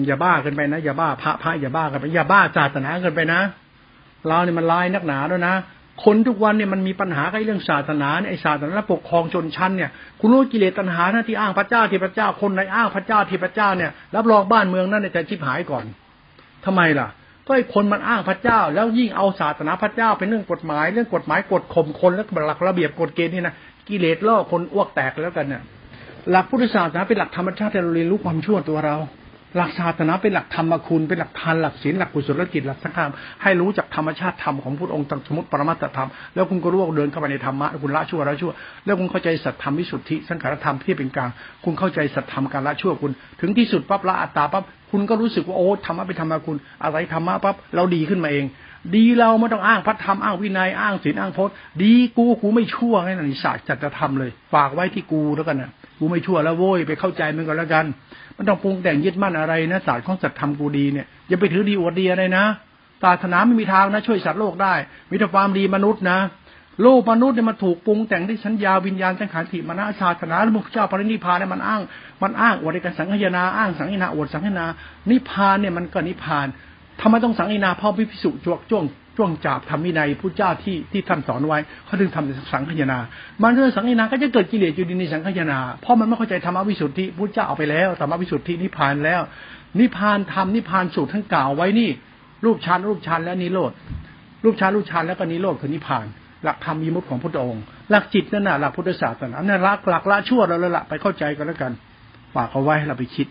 อย่าบ้าเกินไปนะอย่าบ้าพระพระอย่าบ้ากันไปอย่าบ้าศาสนาเกินไปนะเราเนี่ยมันลายนักหนาด้วยนะคนทุกวันเนี่ยมันมีปัญหากับเรื่องศาสนาเนี่ยไอศาสนาปกครองชนชั้นเนี่ยคุณรู้กิเลสตัณหาหน้าที่อ้างพระเจ้าที่พระเจ้าคนในอ้างพระเจ้าที่พระเจ้าเนี่ยรับรองบ้านเมืองนั่นจะชิบหายก่อนทำไมล่ะ ก็ไอ้คนมันอ้างพระเจ้า แล้วยิ่งเอาศาสนาพระเจ้าเป็นเรื่องกฎหมาย เรื่องกฎหมายกฎข่มคนแล้วหลักระเบียบกฎเกณฑ์นี่นะกิเลสล่อคนอ้วกแตกแล้วกันเนี่ยหลักพุทธศาสนาเป็นหลักธรรมชาติเราเรียนรู้ความชั่วตัวเรา หลักศาสนาเป็นหลักธรรมคุณเป็นหลักทานหลักศีลหลักกุศลกิจหลักสังฆามให้รู้จักธรรมชาติธรรมของพุทธองค์สมมติปรมัตถธรรมแล้วคุณก็รู้ว่าเดินเข้าไปในธรรมะคุณละชั่วละชั่ว แล้วคุณเข้าใจสัตธรรมวิสุทธิสังขารธรรมที่เป็นกลางคุณเข้าใจสัตธรรมการละชั่วคุณ ถึงที่สุดปั๊บละอัตตาปั๊บคุณก็รู้สึกว่าโอ้ธรรมะเป็นธรรมะคุณอะไรธรรมะปั๊บเราดีขึ้นมาเอง ดีเราไม่ต้องอ้างพระธรรมอ้างวินัยอ้างศีลอ้างพจน์ดีกูกูไม่ชั่วไงนี่ศาสตร์จัตธรรมเลย ฝากไว้ที่กูแล้วกันนะ กูไม่ชั่วแล้วโว้ยไปเข้าใจมันก็แล้วกัน มันต้องปรุงแต่งยึดมั่นอะไรนะศาสตร์ของสัตธรรมกูดีเนี่ยอย่าไปถือดีอวดดีอะไรนะศาสนาไม่มีทางนะ ช่วยสัตว์โลกได้มีแต่ความดีมนุษย์นะโลกมนุษย์เนี่ยมันถูกปรุงแต่งด้วยสัญญาวิญญาณสังขารถิมนะศาสนาและมุขเจ้าปรินิพานเนี่ยมันอ้าง มันอ้างอวดการสังขยนาอ้างสังขยนาอวดสังขยนานิพานเนี่ยมันก็นิพานทำไมต้องสังขยนาพ่อพิพิสุจวกจ้วง ช่วงจับทำวินัยผู้เจ้าที่ที่ท่านสอนไว้เขาถึงทำสังขยามันเรื่องสังขยาก็จะเกิดกิเลสอยู่ดีในสังขยาเพราะมันไม่เข้าใจธรรมวิสุทธิพุทธเจ้าเอาไปแล้วธรรมวิสุทธินิพพานแล้ว นิพพานธรรมนิพพานสูตรท่านกล่าวไว้นี่ รูปฌานรูปฌานแล้วนิโรธรูปฌานรูปฌานแล้วก็นิโรธคือนิพพาน หลักธรรมยมุตของพระองค์ หลักจิตนั่นน่ะหลักพุทธศาสนาอันนั้นหลักหลักละชั่วเราแล้วละไปเข้าใจกันแล้วกันฝากเอาไว้ให้เราไปคิด